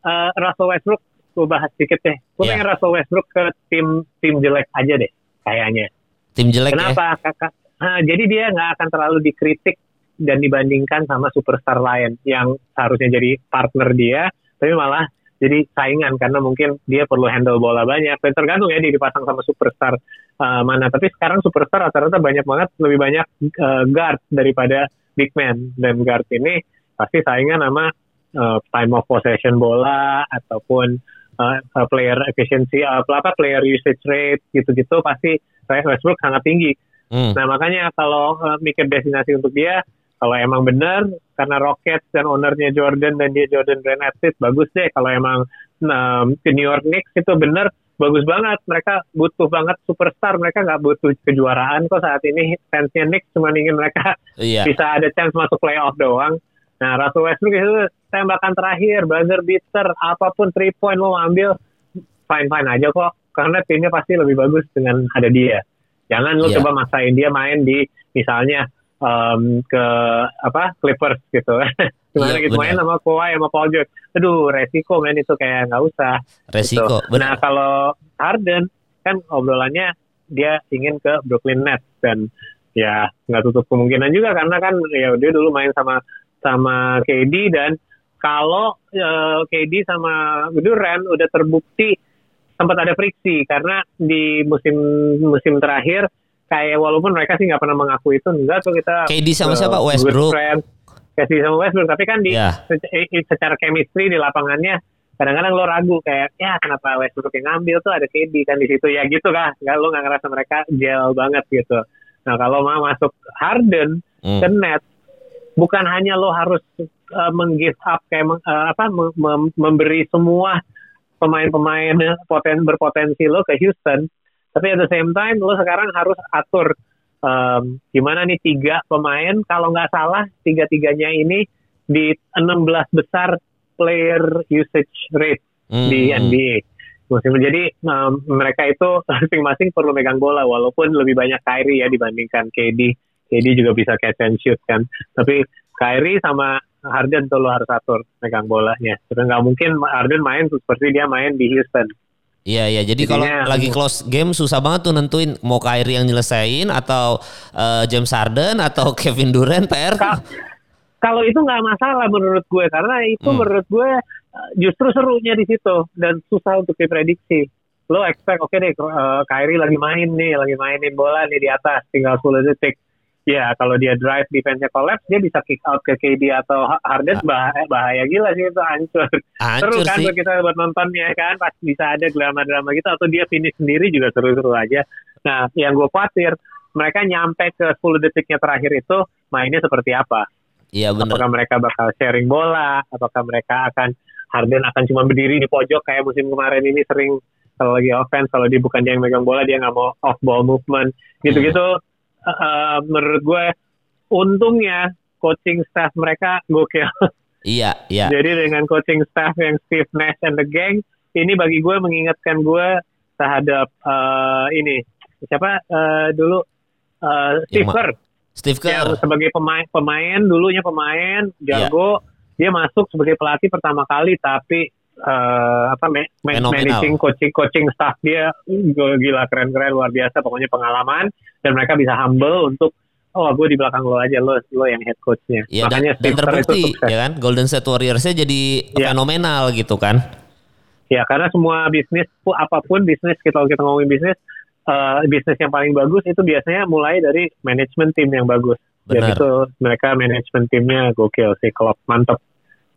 eh, Russell Westbrook gue bahas sedikit deh. Gue Ya. pengen Russell Westbrook ke tim tim jelek aja deh kayaknya. Tim jelek ya. Kenapa? Kakak? Nah, jadi dia nggak akan terlalu dikritik dan dibandingkan sama superstar lain yang seharusnya jadi partner dia, tapi malah jadi saingan karena mungkin dia perlu handle bola banyak. Dan tergantung ya dia dipasang sama superstar uh, mana. Tapi sekarang superstar rata-rata banyak banget lebih banyak uh, guard daripada big man. Dan guard ini pasti saingan sama uh, time of possession bola ataupun uh, player efficiency uh, apa player usage rate gitu-gitu pasti Westbrook sangat tinggi. Hmm. Nah makanya kalau uh, mikir destinasi untuk dia, kalau emang benar karena Rockets dan ownernya Jordan dan dia Jordan Brand Athlete bagus deh. Kalau emang um, ke New York Knicks itu benar bagus banget. Mereka butuh banget superstar. Mereka nggak butuh kejuaraan kok saat ini. Fansnya Knicks cuma ingin mereka Iya. <laughs> bisa ada chance masuk playoff doang. Nah Russell Westbrook itu tembakan terakhir, buzzer beater, apa pun three point lo ambil fine fine aja kok. Karena timnya pasti lebih bagus dengan ada dia. Jangan lu Iya. coba maksain dia main di misalnya em, ke apa Clippers gitu. <laughs> Gimana Iya, gitu main main sama Kawhi sama Paul George. Aduh resiko men itu kayak nggak usah. Resiko. Gitu. Nah Benar. kalau Harden kan obrolannya dia ingin ke Brooklyn Nets dan ya nggak tutup kemungkinan juga karena kan ya dia dulu main sama sama KD dan kalau eh, KD sama Durant udah terbukti sempat ada friksi karena di musim musim terakhir kayak walaupun mereka sih nggak pernah mengaku itu enggak tuh kita KD sama eh, siapa? Westbrook. KD sama Westbrook tapi kan di Ya. sec- eh, secara chemistry di lapangannya kadang-kadang lo ragu kayak ya kenapa Westbrook yang ngambil tuh ada KD kan di situ ya gitu kah nggak lo nggak ngerasa mereka gel banget gitu nah kalau mau masuk Harden Hmm. ke net bukan hanya lo harus uh, meng-give up kayak uh, apa mem- mem- memberi semua pemain-pemain poten berpotensi lo ke Houston tapi at the same time lo sekarang harus atur um, gimana nih tiga pemain. Kalau nggak salah tiga-tiganya ini di 16 besar player usage rate Hmm. di NBA musim jadi um, mereka itu <laughs> masing-masing perlu megang bola walaupun lebih banyak Kyrie ya dibandingkan KD KD juga bisa catch and shoot kan. Tapi Kyrie sama Harden tuh lo harus atur megang bolanya. Terus nggak mungkin Harden main seperti dia main di Houston Iya iya. Jadi kalau lagi close game susah banget tuh nentuin mau Kyrie yang nyelesain atau eh, James Harden atau <laughs> Kevin Durant PR. Ka- kalau itu nggak masalah menurut gue karena itu Hmm. menurut gue uh, justru serunya di situ dan susah untuk diprediksi. Lo expect oke deh uh, Kyrie lagi main nih, lagi mainin bola nih di atas, tinggal 10 detik. Ya kalau dia drive defense-nya collapse dia bisa kick out ke KD atau Ha- Harden bahaya, bahaya gila sih itu hancur. seru Hancur kan sih. buat kita buat nontonnya kan pas bisa ada drama-drama gitu atau dia finish sendiri juga seru-seru aja. Nah yang gue khawatir mereka nyampe ke 10 detiknya terakhir itu mainnya seperti apa? Iya benar. Apakah mereka bakal sharing bola? Apakah mereka akan Harden akan cuma berdiri di pojok kayak musim kemarin ini sering kalau lagi offense kalau dia bukan dia yang megang bola dia nggak mau off ball movement gitu-gitu. Eh, eh, menurut gue untungnya coaching staff mereka gokil. Iya iya. Jadi dengan coaching staff yang Steve Nash and the gang ini bagi gue mengingatkan gue terhadap eh, ini siapa eh, dulu eh, Steve Yang Kerr Steve yang Kerr. sebagai pemain pemain dulunya pemain jago dia masuk sebagai pelatih pertama kali tapi eh, apa ma- ma- Fenomenal. managing coaching coaching staff dia uh, gila keren keren luar biasa pokoknya pengalaman dan mereka bisa humble untuk oh gue di belakang lo aja lo lo yang head coachnya dan, makanya dan itu terbukti ya kan Golden State Warriors-nya jadi Iya. fenomenal gitu kan. ya karena semua bisnis pu- apa pun bisnis kita kita ngomongin bisnis eh, bisnis yang paling bagus itu biasanya mulai dari manajemen tim yang bagus dan Benar. itu mereka manajemen timnya gokil sih kalau mantep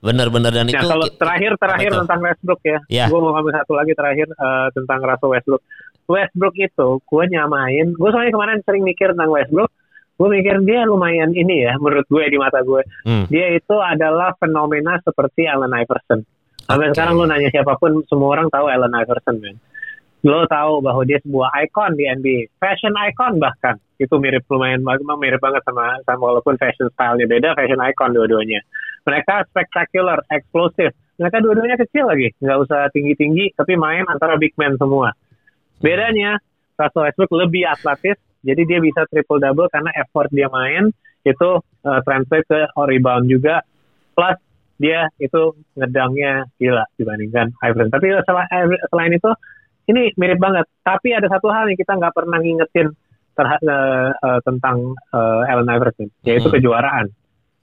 Bener-bener dan Nah itu kalau terakhir terakhir tentang Westbrook ya, Ya. gue mau ngambil satu lagi terakhir eh, tentang Russell Westbrook. Westbrook itu gue nyamain, gue soalnya kemarin sering mikir tentang Westbrook, gue mikir dia lumayan ini ya menurut gue di mata gue, Hmm. dia itu adalah fenomena seperti Allen Iverson. Sampai Oke. sekarang lu nanya siapa pun, semua orang tahu Allen Iverson man. Lo tahu bahwa dia sebuah ikon di NBA, fashion icon bahkan, itu mirip lumayan memang mirip banget sama sama walaupun fashion style-nya beda, fashion icon dua-duanya. Mereka spectacular, explosive. Mereka dua-duanya kecil lagi, nggak usah tinggi-tinggi, tapi main antara big man semua. Bedanya, Russell Westbrook lebih atletis, jadi dia bisa triple double karena effort dia main itu uh, translate ke rebound juga, plus dia itu ngedangnya gila dibandingkan Iverson. Tapi selain, selain itu ini mirip banget. Tapi ada satu hal yang kita nggak pernah ngingetin terhadap uh, uh, tentang uh, Allen Iverson, yaitu hmm. kejuaraan.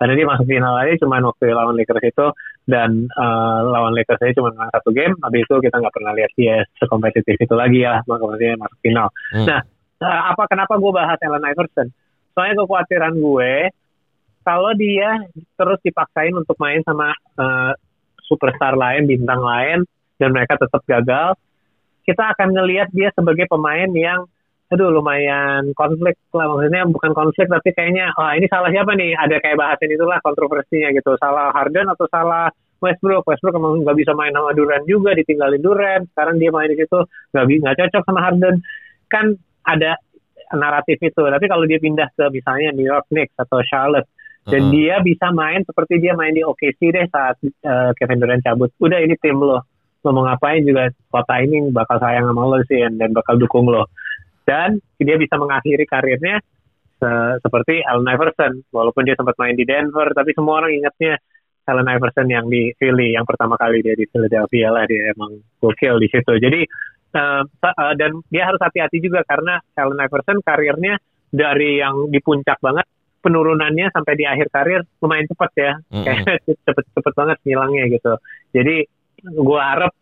Karena dia masuk final aja cuma waktu lawan Lakers itu dan uh, lawan Lakers aja cuma menang satu game. Habis itu kita nggak pernah lihat dia sekompetitif itu lagi ya, makanya masuk final. Hmm. Nah, uh, apa kenapa gue bahas Allen Iverson? Soalnya kekhawatiran gue kalau dia terus dipaksain untuk main sama uh, superstar lain, bintang lain, dan mereka tetap gagal, kita akan ngelihat dia sebagai pemain yang aduh lumayan konflik lah maksudnya bukan konflik tapi kayaknya wah oh, ini salah siapa nih ada kayak bahasan itulah kontroversinya gitu salah Harden atau salah Westbrook Westbrook emang nggak bisa main sama Durant juga ditinggalin Durant sekarang dia main di situ nggak nggak cocok sama Harden kan ada naratif itu tapi kalau dia pindah ke misalnya New York Knicks atau Charlotte dan uh-huh. dia bisa main seperti dia main di OKC deh saat uh, Kevin Durant cabut. Udah ini tim lo. Lo mau ngapain juga kota ini bakal sayang sama lo sih dan bakal dukung lo. Dan dia bisa mengakhiri karirnya se- seperti Allen Iverson. Walaupun dia sempat main di Denver, tapi semua orang ingatnya Allen Iverson yang di Philly yang pertama kali dia di Philadelphia lah dia emang gokil di situ. Jadi uh, uh, dan dia harus hati-hati juga karena Allen Iverson karirnya dari yang di puncak banget penurunannya sampai di akhir karir lumayan cepat ya, mm-hmm. kayak <laughs> cepet cepet banget hilangnya gitu. Jadi gue harap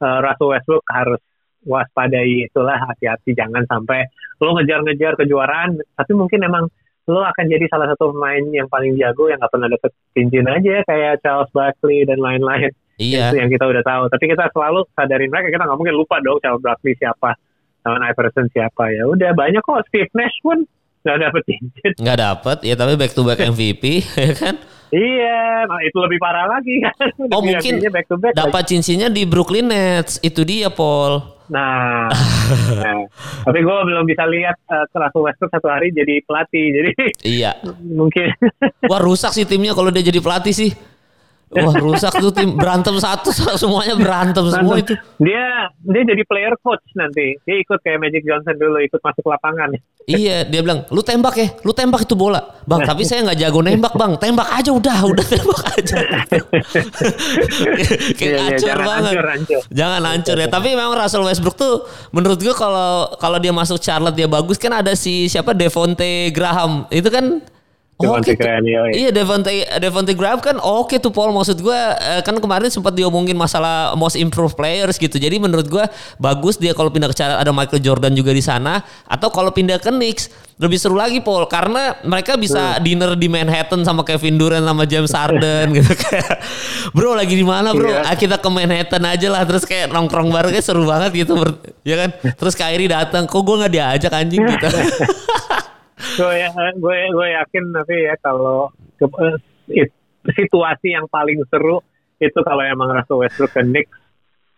uh, Russell Westbrook harus waspadai itulah hati-hati jangan sampai lo ngejar-ngejar kejuaraan, tapi mungkin emang lo akan jadi salah satu pemain yang paling jago yang gak pernah dapet cincin aja kayak Charles Barkley dan lain-lain. Iya. Itu yang kita udah tahu. Tapi kita selalu sadarin mereka. Kita nggak mungkin lupa dong Charles Barkley siapa, sama Iverson siapa. Ya. Udah banyak kok. Steve Nash pun nggak dapet cincin nggak dapet. Ya tapi back to back <laughs> MVP ya kan? Iya nah itu lebih parah lagi. Kan <laughs> oh mungkin back to back dapat cincinnya di Brooklyn Nets. Itu dia Paul Nah, <laughs> nah, tapi gue belum bisa lihat uh, kelas Westbrook satu hari jadi pelatih, jadi iya <laughs> mungkin. Wah rusak sih timnya kalau dia jadi pelatih sih. Wah rusak tuh tim berantem satu <laughs> semuanya berantem semua itu. Dia dia jadi player coach nanti. Dia ikut kayak Magic Johnson dulu ikut masuk lapangan. Iya dia bilang lu tembak ya, lu tembak itu bola. Bang tapi saya nggak jago nembak bang, tembak aja udah udah <laughs> tembak aja. <laughs> kayak iya, iya, hancur banget. Hancur, hancur. Jangan hancur ya. Tapi memang Russell Westbrook tuh menurut gua kalau kalau dia masuk Charlotte dia bagus kan ada si siapa Devonte Graham itu kan Devontae okay, iya Devonte Devonte Graham kan oke okay tuh Paul. Maksud gue eh, kan kemarin sempat diomongin masalah most improved players gitu. Jadi menurut gue bagus dia kalau pindah ke cara ada Michael Jordan juga di sana atau kalau pindah ke Knicks. Lebih seru lagi Paul karena mereka bisa hmm. dinner di Manhattan sama Kevin Durant sama James Harden <laughs> gitu kayak bro lagi di mana bro? Iya. ah, kita ke Manhattan aja lah terus kayak nongkrong bareng kayak seru banget gitu ya kan? <laughs> Terus Kyrie datang kok gue nggak diajak anjing? <laughs> gitu gue ya, gue gue yakin nanti ya kalau uh, situasi yang paling seru itu kalau emang Russell Westbrook ke Knicks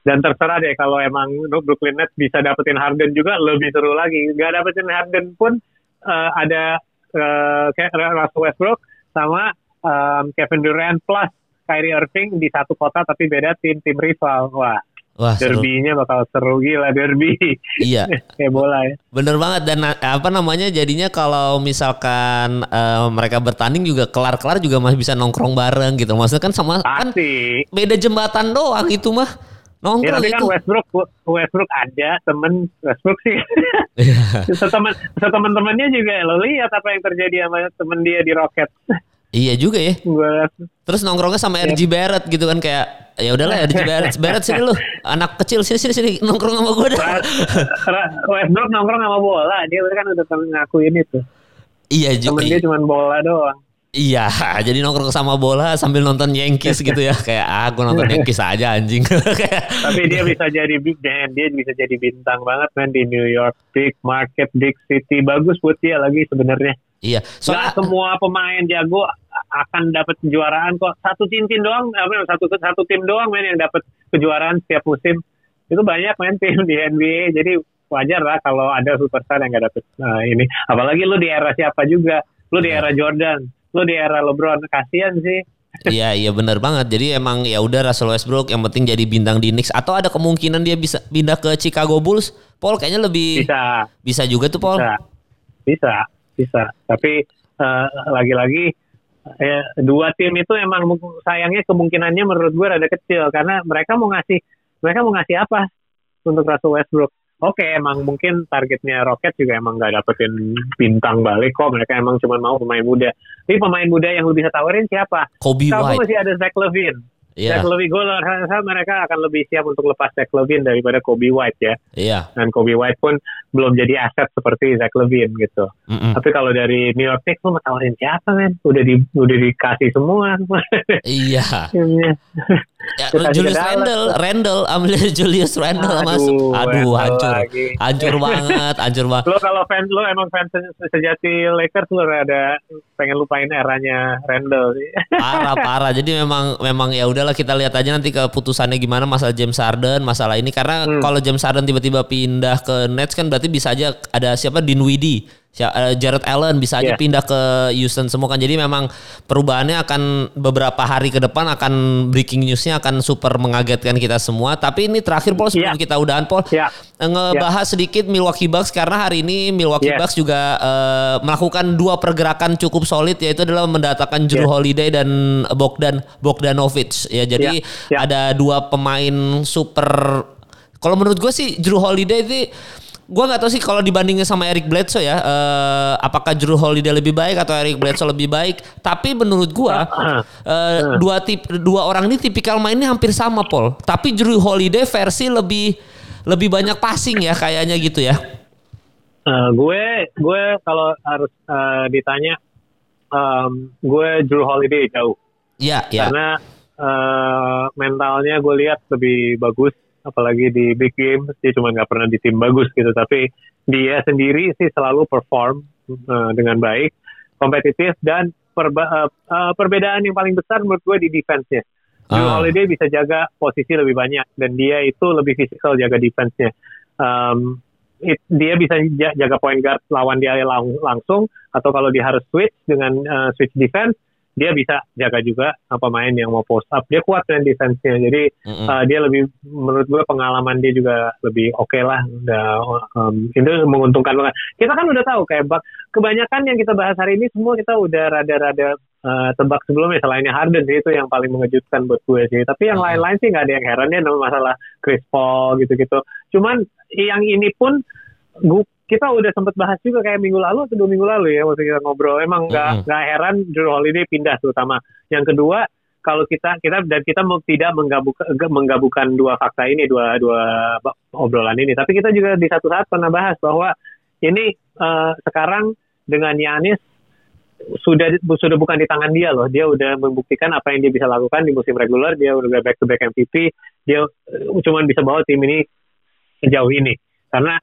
dan terserah deh kalau emang Brooklyn Nets bisa dapetin Harden juga lebih seru lagi. Gak dapetin Harden pun uh, ada uh, Russell Westbrook sama um, Kevin Durant plus Kyrie Irving di satu kota tapi beda tim tim rival. Wah, Wah, derbynya bakal seru gila derby. Iya. <laughs> Kayak bola ya. Bener banget dan apa namanya jadinya kalau misalkan uh, mereka bertanding juga kelar-kelar juga masih bisa nongkrong bareng gitu. Maksudnya kan sama kan Pasti. kan beda jembatan doang itu mah. Nongkrong ya, tapi kan itu. kan Westbrook Westbrook ada temen Westbrook sih. <laughs> Iya. setemen setemen-temennya juga lo lihat apa yang terjadi sama temen dia di Rocket. Iya juga ya. Terus nongkrongnya sama RG Barrett gitu kan kayak ya udahlah RG <laughs> Barrett, Barrett sini lu anak kecil sini sini sini nongkrong sama gue dah. Westbrook nongkrong sama bola dia kan udah ngakuin itu. Iya juga. Temen dia cuma bola doang. Iya, <laughs> jadi nongkrong sama bola sambil nonton Yankees gitu ya. <laughs> Kayak ah, gue nonton Yankees aja anjing. Tapi dia bisa jadi big man, dia bisa jadi bintang banget kan di New York, big market, big city. Bagus buat dia lagi sebenarnya. Iya. Soalnya semua pemain jago akan dapat kejuaraan kok. Satu cincin doang, apa satu satu tim doang main yang dapat kejuaraan setiap musim. Itu banyak main tim di NBA. Jadi wajar lah kalau ada superstar yang gak dapet uh, ini. Apalagi lu di era siapa juga, lu di era Jordan, lu di era LeBron, kasihan sih. <laughs> Iya iya benar banget. Jadi emang ya udah Russell Westbrook yang penting jadi bintang di Knicks atau ada kemungkinan dia bisa pindah ke Chicago Bulls. Paul kayaknya lebih Bisa, bisa juga tuh Paul. bisa, bisa, bisa. Tapi uh, lagi-lagi ya, dua tim itu emang sayangnya kemungkinannya menurut gue rada kecil karena mereka mau ngasih mereka mau ngasih apa untuk Russell Westbrook. Oke, emang mungkin targetnya Rocket juga emang nggak dapetin bintang balik kok. Mereka emang cuma mau pemain muda. Tapi pemain muda yang lu bisa tawarin siapa? Kobe Kamu White. masih ada Zach Levine. Iya. Zach Levine, gue rasa mereka akan lebih siap untuk lepas Zach Levine daripada Kobe White ya. Iya. Dan Kobe White pun belum jadi aset seperti Zach Levine gitu. Mm-mm. Tapi kalau dari New York Knicks lu mau tawarin siapa men? Udah di udah dikasih semua. Iya. timnya. <laughs> Ya, <laughs> Julius Randle, Randle, ambil Julius Randle Aduh, masuk. Aduh, Randle hancur. lagi. Hancur banget, hancur banget. lo kalau fans lo emang fans sejati Lakers lo ada pengen lupain eranya Randall sih. <laughs> Parah, parah. Jadi memang memang ya udahlah kita lihat aja nanti keputusannya gimana masalah James Harden, masalah ini karena Hmm. kalau James Harden tiba-tiba pindah ke Nets kan berarti bisa aja ada siapa Dinwiddie, Jared Allen bisa aja Iya. pindah ke Houston semua kan. Jadi memang perubahannya akan beberapa hari ke depan akan breaking newsnya akan super mengagetkan kita semua. Tapi ini terakhir Paul sebelum Iya. kita udahan Paul Iya. eh, ngebahas sedikit Milwaukee Bucks karena hari ini Milwaukee Yes. Bucks juga eh, melakukan dua pergerakan cukup solid yaitu adalah mendatangkan Drew Yes. Holiday dan Bogdan Bogdanovic ya jadi Ya, ya. ada dua pemain super kalau menurut gue sih Drew Holiday itu gue nggak tahu sih kalau dibandingin sama Eric Bledsoe ya eh, apakah Drew Holiday lebih baik atau Eric Bledsoe lebih baik. Tapi menurut gue <coughs> eh, dua tip dua orang ini tipikal mainnya hampir sama Paul tapi Drew Holiday versi lebih lebih banyak passing ya kayaknya gitu ya. Eh, gue gue kalau harus eh, ditanya em, gue Drew Holiday jauh. Ya ya. Karena eh, mentalnya gue lihat lebih bagus apalagi di big game dia cuma nggak pernah di tim bagus gitu tapi dia sendiri sih selalu perform eh, dengan baik kompetitif dan perba- eh, eh, perbedaan yang paling besar menurut gue di defense-nya Drew Ah. Holiday bisa jaga posisi lebih banyak dan dia itu lebih fisikal jaga defense-nya. Um, it- dia bisa ja- jaga point guard lawan dia lang- langsung atau kalau dia harus switch dengan uh, switch defense dia bisa jaga juga uh, pemain yang mau post up. Dia kuat dengan defense-nya. Jadi Mm-mm. uh, dia lebih menurut gue pengalaman dia juga lebih oke lah. Udah, um, itu menguntungkan banget. Kita kan udah tahu kayak bak kebanyakan yang kita bahas hari ini semua kita udah rada-rada uh, tebak sebelumnya selainnya Harden sih, itu yang paling mengejutkan buat gue sih. Tapi yang lain-lain sih nggak ada yang heran ya masalah Chris Paul gitu-gitu. Cuman yang ini pun gu- kita udah sempet bahas juga kayak minggu lalu atau dua minggu lalu ya waktu kita ngobrol. Emang nggak Mm-mm. nggak heran Drew Holiday pindah terutama. Yang kedua kalau kita kita dan kita mau tidak menggabungkan menggabungkan dua fakta ini dua dua obrolan ini tapi kita juga di satu saat pernah bahas bahwa ini eh, sekarang dengan Yanis sudah sudah bukan di tangan dia loh dia udah membuktikan apa yang dia bisa lakukan di musim reguler dia udah back to back MVP dia eh, cuman bisa bawa tim ini sejauh ini karena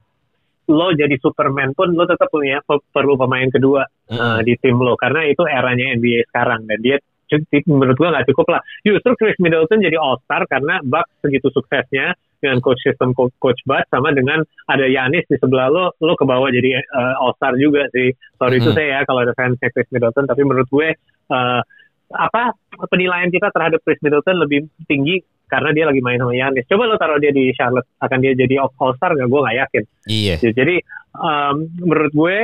lo jadi Superman pun lo tetap punya pe- perlu pemain kedua uh, di tim lo. Karena itu eranya NBA sekarang. Dan dia menurut gua nggak cukup lah. Justru Chris Middleton jadi All Star karena Bucks segitu suksesnya dengan coach system co- coach Bud sama dengan ada Yanis di sebelah lo lo ke bawah jadi uh, All Star juga sih. Sorry itu Mhm. saya ya kalau ada fansnya Chris Middleton tapi menurut gue uh, apa penilaian kita terhadap Chris Middleton lebih tinggi karena dia lagi main sama Yanis coba lo taruh dia di Charlotte akan dia jadi All Star nggak? Gue nggak yakin. Iya. Ya, Jadi um, menurut gue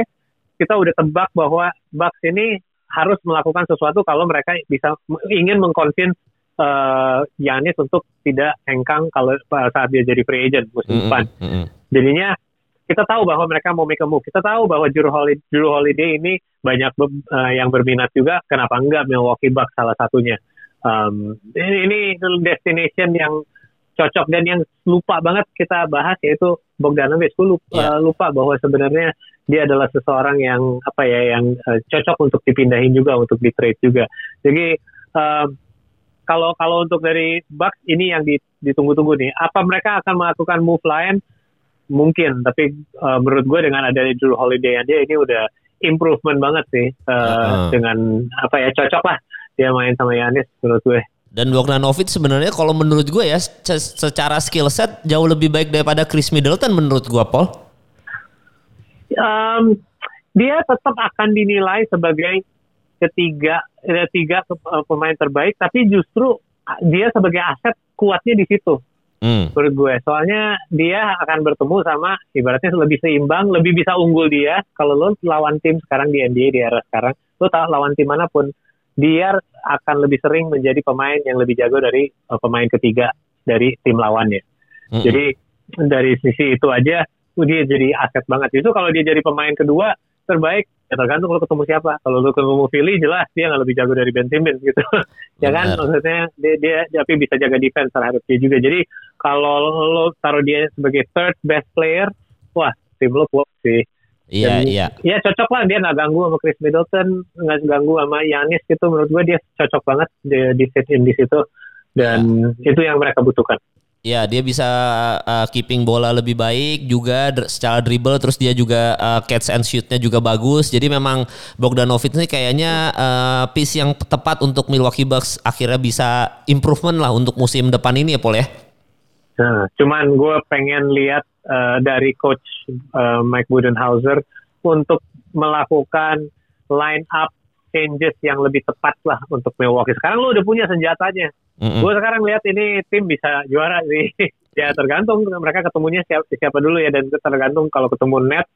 kita udah tebak bahwa Bucks ini harus melakukan sesuatu kalau mereka bisa ingin mengkonvince uh, Yanis untuk tidak hengkang kalau uh, saat dia jadi free agent musim depan. Mm-mm. Jadinya kita tahu bahwa mereka mau make a move. Kita tahu bahwa Drew Holiday, Drew Holiday ini banyak uh, yang berminat juga. Kenapa enggak Milwaukee Bucks salah satunya? Um, ini, ini destination yang cocok dan yang lupa banget kita bahas yaitu Bogdanovic. Gue lupa, Iya. uh, lupa bahwa sebenarnya dia adalah seseorang yang apa ya yang uh, cocok untuk dipindahin juga untuk di trade juga. Jadi um, kalau kalau untuk dari Bucks ini yang di- ditunggu-tunggu nih. Apa mereka akan melakukan move lain? Mungkin, tapi uh, menurut gue dengan adanya Drew Holiday dia ini udah improvement banget sih uh, Heeh. dengan apa ya cocok lah dia main sama Yanis menurut gue. Dan Bogdanovic sebenarnya kalau menurut gue ya se- secara skill set jauh lebih baik daripada Chris Middleton menurut gue Paul. um, dia tetap akan dinilai sebagai ketiga eh, tiga eh, pemain terbaik, tapi justru dia sebagai aset kuatnya di situ. Hmm. Menurut gue, soalnya dia akan bertemu sama ibaratnya lebih seimbang, lebih bisa unggul dia. Kalau lo lawan tim sekarang di NBA di era sekarang, lo tahu lawan tim mana pun, dia akan lebih sering menjadi pemain yang lebih jago dari uh, pemain ketiga dari tim lawannya. Hmm. Jadi dari sisi itu aja, dia jadi aset banget. Itu kalau dia jadi pemain kedua, terbaik ya tergantung lo ketemu siapa kalau lo ketemu Philly jelas dia nggak lebih jago dari Ben Simmons gitu <laughs> ya kan maksudnya dia, dia tapi bisa jaga defense terhadap dia juga jadi kalau lo taruh dia sebagai third best player wah tim lo kuat sih Iya, Dan, iya. Ya cocok lah dia nggak ganggu sama Chris Middleton, nggak ganggu sama Yanis gitu. Menurut gue dia cocok banget di, di fit in di situ. Dan ya. itu yang mereka butuhkan. Ya, dia bisa uh, keeping bola lebih baik juga secara dribble terus dia juga uh, catch and shootnya juga bagus. Jadi memang Bogdanovic ini kayaknya uh, piece yang tepat untuk Milwaukee Bucks akhirnya bisa improvement lah untuk musim depan ini ya Paul ya. Nah, cuman gue pengen lihat uh, dari coach uh, Mike Budenhauser untuk melakukan line up changes yang lebih tepat lah untuk Milwaukee. Sekarang lu udah punya senjatanya. Mm-hmm. Gue sekarang lihat ini tim bisa juara sih. <laughs> ya tergantung mereka ketemunya siapa, siapa dulu ya dan tergantung kalau ketemu net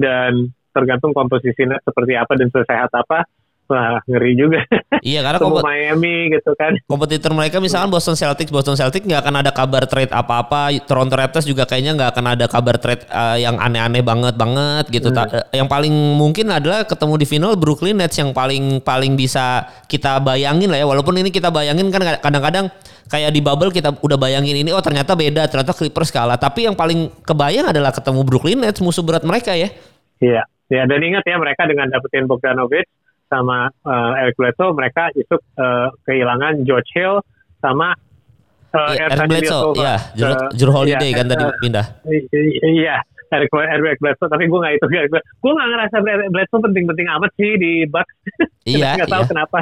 dan tergantung komposisi net seperti apa dan sesehat apa Wah ngeri juga. Iya karena kompet- Miami gitu kan. Kompetitor mereka misalkan Boston Celtics, Boston Celtics nggak akan ada kabar trade apa-apa. Toronto Raptors juga kayaknya nggak akan ada kabar trade uh, yang aneh-aneh banget banget gitu. Hmm. Ta- yang paling mungkin adalah ketemu di final Brooklyn Nets yang paling paling bisa kita bayangin lah ya. Walaupun ini kita bayangin kan kadang-kadang kayak di bubble kita udah bayangin ini oh ternyata beda ternyata Clippers kalah. Tapi yang paling kebayang adalah ketemu Brooklyn Nets musuh berat mereka ya. Iya. Ya dan ingat ya mereka dengan dapetin Bogdanovic sama uh, Eric Bledsoe mereka itu uh, kehilangan George Hill sama uh, ya, Eric Bledsoe. Ya Juru Holiday ya, kan uh, tadi pindah. iya Eric, Eric Bledsoe tapi gue nggak itu gue nggak ngerasa Bledsoe penting-penting amat sih di Bucks. Iya <laughs> nggak tahu iya. kenapa.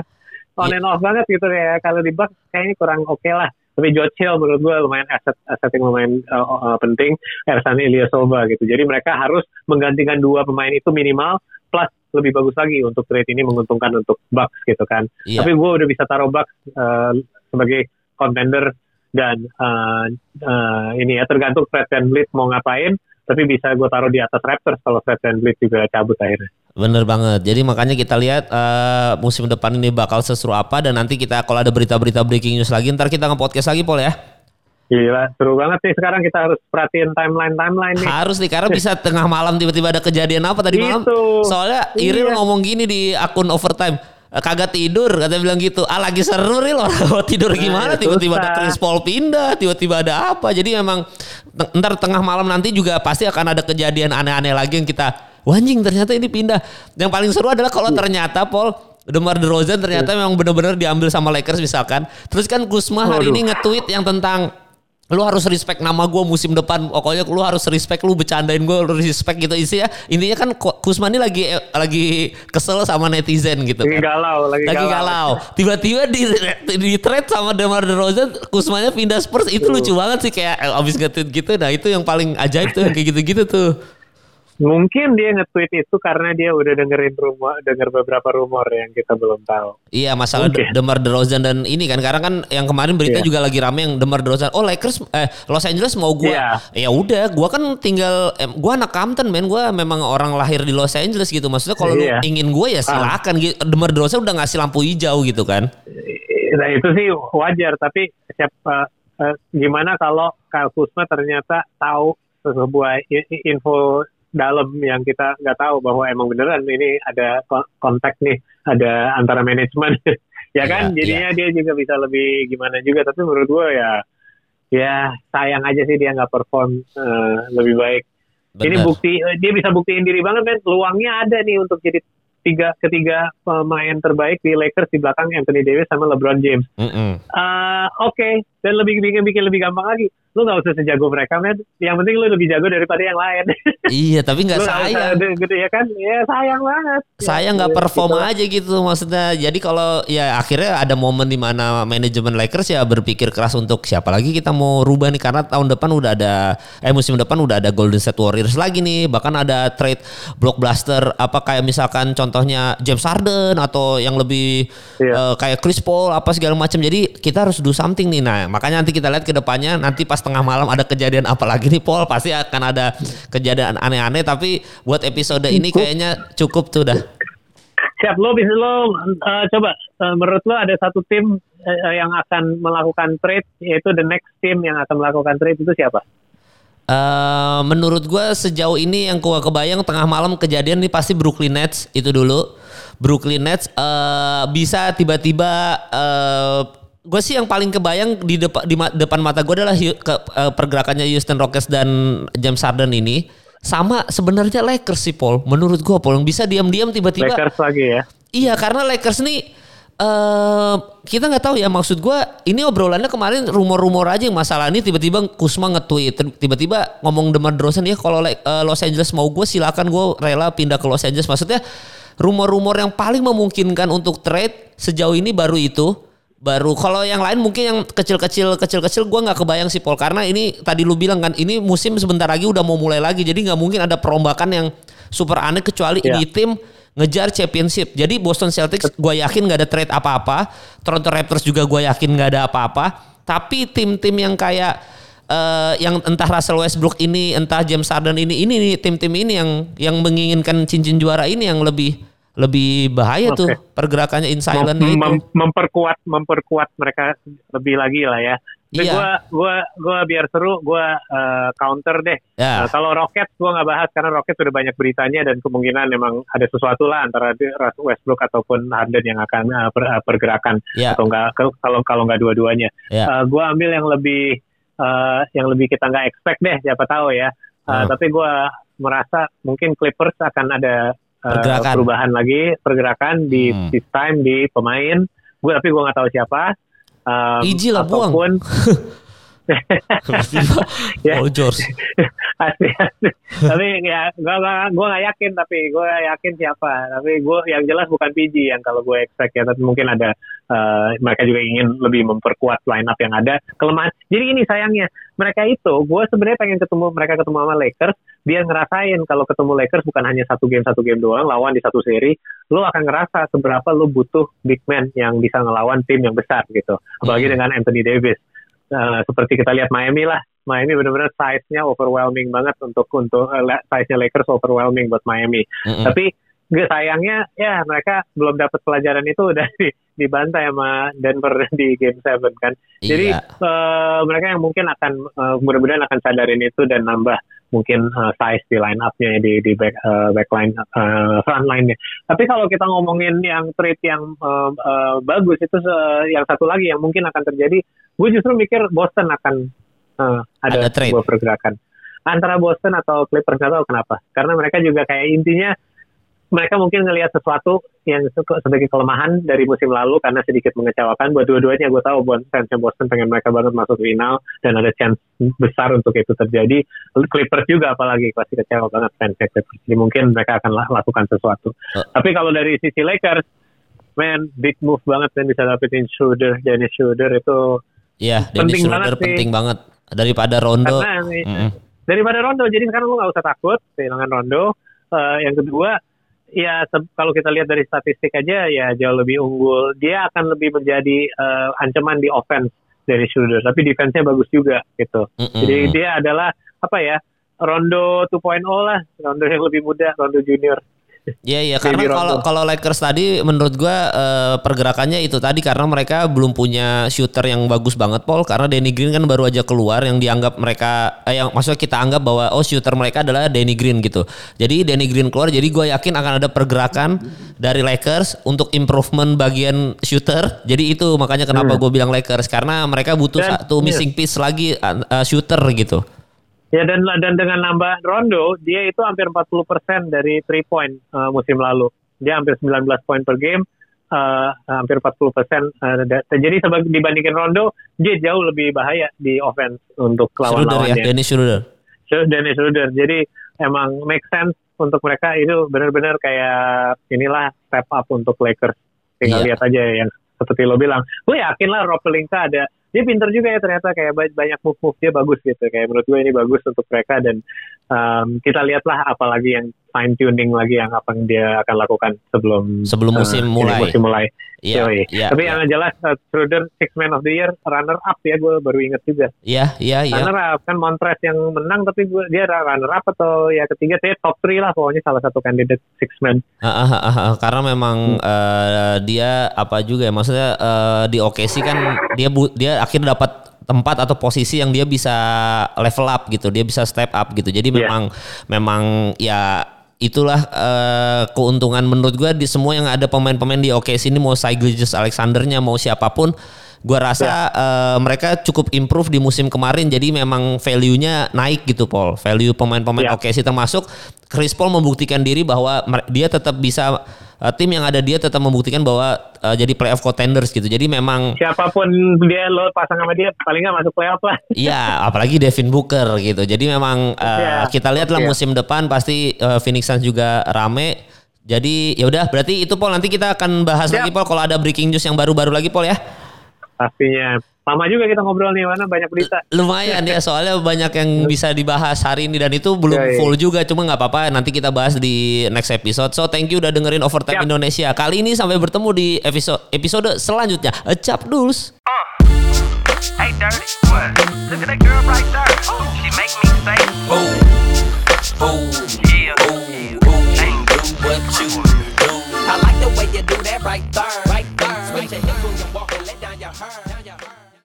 On iya. and off banget gitu ya kalau di Bucks kayaknya kurang oke okay lah. Tapi George Hill menurut gue lumayan aset aset yang lumayan uh, uh, penting. Ersan Ilyasova gitu. Jadi mereka harus menggantikan dua pemain itu minimal plus lebih bagus lagi untuk trade ini menguntungkan untuk Bucks gitu kan. Iya. Tapi gue udah bisa taruh Bucks uh, sebagai contender dan uh, uh, ini ya tergantung Fred VanVleet mau ngapain tapi bisa gue taruh di atas Raptors kalau Fred VanVleet juga cabut akhirnya. Bener banget. Jadi makanya kita lihat uh, musim depan ini bakal seseru apa dan nanti kita kalau ada berita-berita breaking news lagi ntar kita nge-podcast lagi Paul ya. Gila, seru banget nih sekarang kita harus perhatiin timeline-timeline nih. Harus nih, karena bisa tengah malam tiba-tiba ada kejadian apa tadi malam. Gitu. Soalnya Iril iya. ngomong gini di akun overtime eh, kagak tidur kata bilang gitu ah lagi seru loh <laughs> tidur gimana tiba-tiba ada Chris Paul pindah tiba-tiba ada apa jadi memang ntar tengah malam nanti juga pasti akan ada kejadian aneh-aneh lagi yang kita wanjing ternyata ini pindah yang paling seru adalah kalau iya. ternyata Paul DeMar DeRozan ternyata iya. memang benar-benar diambil sama Lakers misalkan terus kan Kusma hari ini nge-tweet yang tentang lu harus respect nama gue musim depan. Pokoknya lu harus respect lu bercandain gue lu respect gitu. Isi ya intinya kan Kusman ini lagi lagi kesel sama netizen gitu lagi kan. galau lagi, lagi galau. tiba-tiba di di trade sama Demar Derozan Kusmannya pindah Spurs. Itu lucu banget sih kayak eh, abis nge gitu. Nah itu yang paling ajaib tuh kayak gitu-gitu tuh Mungkin dia nge-tweet itu karena dia udah dengerin rumor, denger beberapa rumor yang kita belum tahu. Iya, masalah okay. Demar Derozan dan ini kan karena kan yang kemarin berita yeah. juga lagi rame yang Demar Derozan. Oh, Lakers eh Los Angeles mau gua. Yeah. Ya udah, gua kan tinggal eh, gua anak Compton, men. Gua memang orang lahir di Los Angeles gitu. Maksudnya kalau yeah. lu ingin gua ya silakan. Ah. Demar Derozan udah ngasih lampu hijau gitu kan. Nah, itu sih wajar, tapi siapa uh, gimana kalau Kyle Kuzma ternyata tahu sebuah info dalam yang kita nggak tahu bahwa emang beneran ini ada kontak nih ada antara manajemen <laughs> ya kan yeah, jadinya yeah. dia juga bisa lebih gimana juga tapi menurut gue ya ya sayang aja sih dia nggak perform uh, lebih baik Bener. ini bukti uh, dia bisa buktiin diri banget kan peluangnya ada nih untuk jadi tiga ketiga pemain terbaik di Lakers di belakang Anthony Davis sama LeBron James. Mm -hmm. uh, Oke, okay. dan lebih bikin bikin lebih gampang lagi lu nggak usah sejago mereka men. Yang penting lu lebih jago daripada yang lain. <laughs> Iya tapi nggak sayang. gitu ya kan? Ya sayang banget. Saya Ya, nggak ya, perform gitu. aja gitu maksudnya. Jadi kalau ya akhirnya ada momen di mana manajemen Lakers ya berpikir keras untuk siapa lagi kita mau rubah nih. Karena tahun depan udah ada eh musim depan udah ada Golden State Warriors lagi nih. Bahkan ada trade blockbuster apa kayak misalkan contohnya James Harden atau yang lebih Iya. eh, kayak Chris Paul apa segala macam. Jadi kita harus do something nih. Nah makanya nanti kita lihat ke depannya. Nanti pas tengah malam ada kejadian apa lagi nih Paul? Pasti akan ada kejadian aneh-aneh tapi buat episode ini kayaknya cukup tuh dah. Siap lo bisa lo. Eh, coba eh, menurut lo ada satu tim eh, yang akan melakukan trade yaitu the next team yang akan melakukan trade itu siapa? Eh, menurut gue sejauh ini yang gua kebayang tengah malam kejadian nih pasti Brooklyn Nets itu dulu. Brooklyn Nets eh, bisa tiba-tiba gue sih yang paling kebayang di depan di ma- depan mata gue adalah ke- eh, pergerakannya Houston Rockets dan James Harden ini. Sama sebenarnya Lakers sih Paul. Menurut gue Paul. Yang bisa diam-diam tiba-tiba Lakers lagi ya? Iya karena Lakers nih eh kita nggak tahu ya. Maksud gua ini obrolannya kemarin rumor-rumor aja yang masalah ini. Tiba-tiba Kusma nge-tweet tiba-tiba ngomong Demar Derozan ya kalau eh, Los Angeles mau gue silakan gue rela pindah ke Los Angeles. Maksudnya rumor-rumor yang paling memungkinkan untuk trade sejauh ini baru itu baru kalau yang lain mungkin yang kecil-kecil kecil-kecil gua nggak kebayang sih Paul karena ini tadi lu bilang kan ini musim sebentar lagi udah mau mulai lagi jadi nggak mungkin ada perombakan yang super aneh kecuali Ya. ini tim ngejar championship. Jadi Boston Celtics gue yakin nggak ada trade apa-apa. Toronto Raptors juga gue yakin nggak ada apa-apa. Tapi tim-tim yang kayak eh, yang entah Russell Westbrook ini, entah James Harden ini, ini tim-tim ini yang yang menginginkan cincin juara ini yang lebih lebih bahaya tuh Oke. pergerakannya in Mem- silent itu. mem- memperkuat memperkuat mereka lebih lagi lah ya. Tapi Iya. gua gua gua biar seru gua eh, counter deh. Ya. Nah, kalau Rockets gua nggak bahas karena Rockets sudah banyak beritanya dan kemungkinan memang ada sesuatu lah antara Westbrook ataupun Harden yang akan eh, per- eh, pergerakan Ya. atau enggak kalau kalau nggak dua-duanya. Ya. Eh, gua ambil yang lebih eh, yang lebih kita nggak expect deh siapa tahu ya. Eh, Hmm. Tapi gua merasa mungkin Clippers akan ada eh, Pergerakan. perubahan lagi pergerakan di Hmm. this time di pemain. Gue tapi gue nggak tahu siapa. Um, Iji lah, buang. ataupun <laughs> Ya. George. <laughs> asli. tapi ya gue gue nggak yakin tapi gue yakin siapa tapi gue yang jelas bukan PG yang kalau gue expect ya tapi mungkin ada eh, mereka juga ingin lebih memperkuat line up yang ada kelemahan jadi ini sayangnya mereka itu gue sebenarnya pengen ketemu mereka ketemu sama Lakers biar ngerasain kalau ketemu Lakers bukan hanya satu game satu game doang lawan di satu seri lo akan ngerasa seberapa lo butuh big man yang bisa ngelawan tim yang besar gitu apalagi Hmm. dengan Anthony Davis Eh, seperti kita lihat Miami lah Miami benar-benar size-nya overwhelming banget untuk untuk la- size-nya Lakers overwhelming buat Miami. Mm-mm. Tapi nggak sayangnya ya mereka belum dapat pelajaran itu <laughs> udah di, dibantai sama Denver <laughs> di Game 7 kan. Jadi Iya. eh, mereka yang mungkin akan eh, mudah-mudahan akan sadarin itu dan nambah mungkin eh, size di line up-nya di di back eh, backline eh, front line-nya. Tapi kalau kita ngomongin yang trade yang eh, eh, bagus itu se- yang satu lagi yang mungkin akan terjadi, gue justru mikir Boston akan eh, ada, Ada trade. sebuah pergerakan antara Boston atau Clippers tahu kenapa. Karena mereka juga kayak intinya mereka mungkin ngelihat sesuatu yang se- sebagai kelemahan dari musim lalu karena sedikit mengecewakan buat dua-duanya gue tahu buat fansnya Boston pengen mereka banget masuk final dan ada chance besar untuk itu terjadi Clippers juga apalagi pasti kecewa banget fansnya Clippers jadi mungkin mereka akan la- lakukan sesuatu Eh. tapi kalau dari sisi Lakers man big move banget dan bisa dapetin Schroeder Dennis Schroeder itu Iya, penting Dennis banget Schroeder sih. penting banget daripada Rondo. karena Mm-mm. daripada Rondo jadi sekarang lu nggak usah takut kehilangan Rondo Eh, yang kedua ya kalau kita lihat dari statistik aja ya jauh lebih unggul. Dia akan lebih menjadi eh, ancaman di offense dari Schroeder tapi defense-nya bagus juga gitu. Mm-mm. jadi dia adalah apa ya Rondo 2.0 lah Rondo yang lebih muda Rondo Junior Iya iya karena kalau kalau Lakers tadi menurut gua eh, pergerakannya itu tadi karena mereka belum punya shooter yang bagus banget Paul karena Danny Green kan baru aja keluar yang dianggap mereka eh, yang maksudnya kita anggap bahwa oh shooter mereka adalah Danny Green gitu. Jadi Danny Green keluar jadi gua yakin akan ada pergerakan dari Lakers untuk improvement bagian shooter. Jadi itu makanya kenapa gue bilang Lakers karena mereka butuh Hmm. Dan- satu iya. missing piece lagi eh, shooter gitu. Ya dan dan dengan nambah Rondo, dia itu hampir 40% dari 3 point eh, musim lalu. Dia hampir 19 poin per game. uh, hampir 40 persen. Uh, jadi sebagai dibandingkan Rondo, dia jauh lebih bahaya di offense untuk lawan lawannya. Ya, Dennis Schroeder. Dennis Schroeder. Jadi emang make sense untuk mereka itu benar-benar kayak inilah step up untuk Lakers. Tinggal yeah. lihat aja yang seperti lo bilang. Gue yakin lah Rob Pelinka ada dia pinter juga ya ternyata kayak banyak move move dia bagus gitu. Kayak menurut gue ini bagus untuk mereka dan um, kita lihatlah apalagi yang fine tuning lagi yang apa yang dia akan lakukan sebelum sebelum musim uh, mulai musim mulai Iya, iya, Tapi ya. yang jelas uh, Schroeder Six Man of the Year runner up ya gue baru inget juga. Iya, iya, iya. Runner up kan Montrez yang menang tapi gue dia runner up atau ya ketiga saya top 3 lah pokoknya salah satu kandidat Six Man. Uh, uh, uh, uh, karena memang hmm. uh, dia apa juga ya maksudnya uh, di OKC kan dia bu, dia akhirnya dapat tempat atau posisi yang dia bisa level up gitu, dia bisa step up gitu. Jadi yeah. memang memang ya itulah uh, keuntungan menurut gue di semua yang ada pemain-pemain di OKC ini mau Shai Alexandernya mau siapa pun gue rasa ya. uh, mereka cukup improve di musim kemarin jadi memang value-nya naik gitu Paul value pemain-pemain ya. OKC termasuk Chris Paul membuktikan diri bahwa dia tetap bisa uh, tim yang ada dia tetap membuktikan bahwa uh, jadi playoff contenders gitu. Jadi memang siapa pun dia lo pasang sama dia paling nggak masuk playoff lah. <laughs> Iya, apalagi Devin Booker gitu. Jadi memang uh, ya, kita lihatlah okay. musim depan pasti uh, Phoenix Suns juga rame. Jadi ya udah berarti itu Paul nanti kita akan bahas Siap. lagi Paul kalau ada breaking news yang baru-baru lagi Paul ya. Pastinya. Lama juga kita ngobrol nih, mana banyak berita. Lumayan ya, soalnya banyak yang bisa dibahas hari ini dan itu belum ya, ya. full juga, cuma nggak apa-apa. Nanti kita bahas di next episode. So thank you udah dengerin Overtime Siap. Indonesia. Kali ini sampai bertemu di episode episode selanjutnya. Cap dus. Uh. Hey dirty, what? Look at that girl right there. She make me say, boom, boom, yeah, boom, boom, ain't do what you do. I like the way you do that right there, right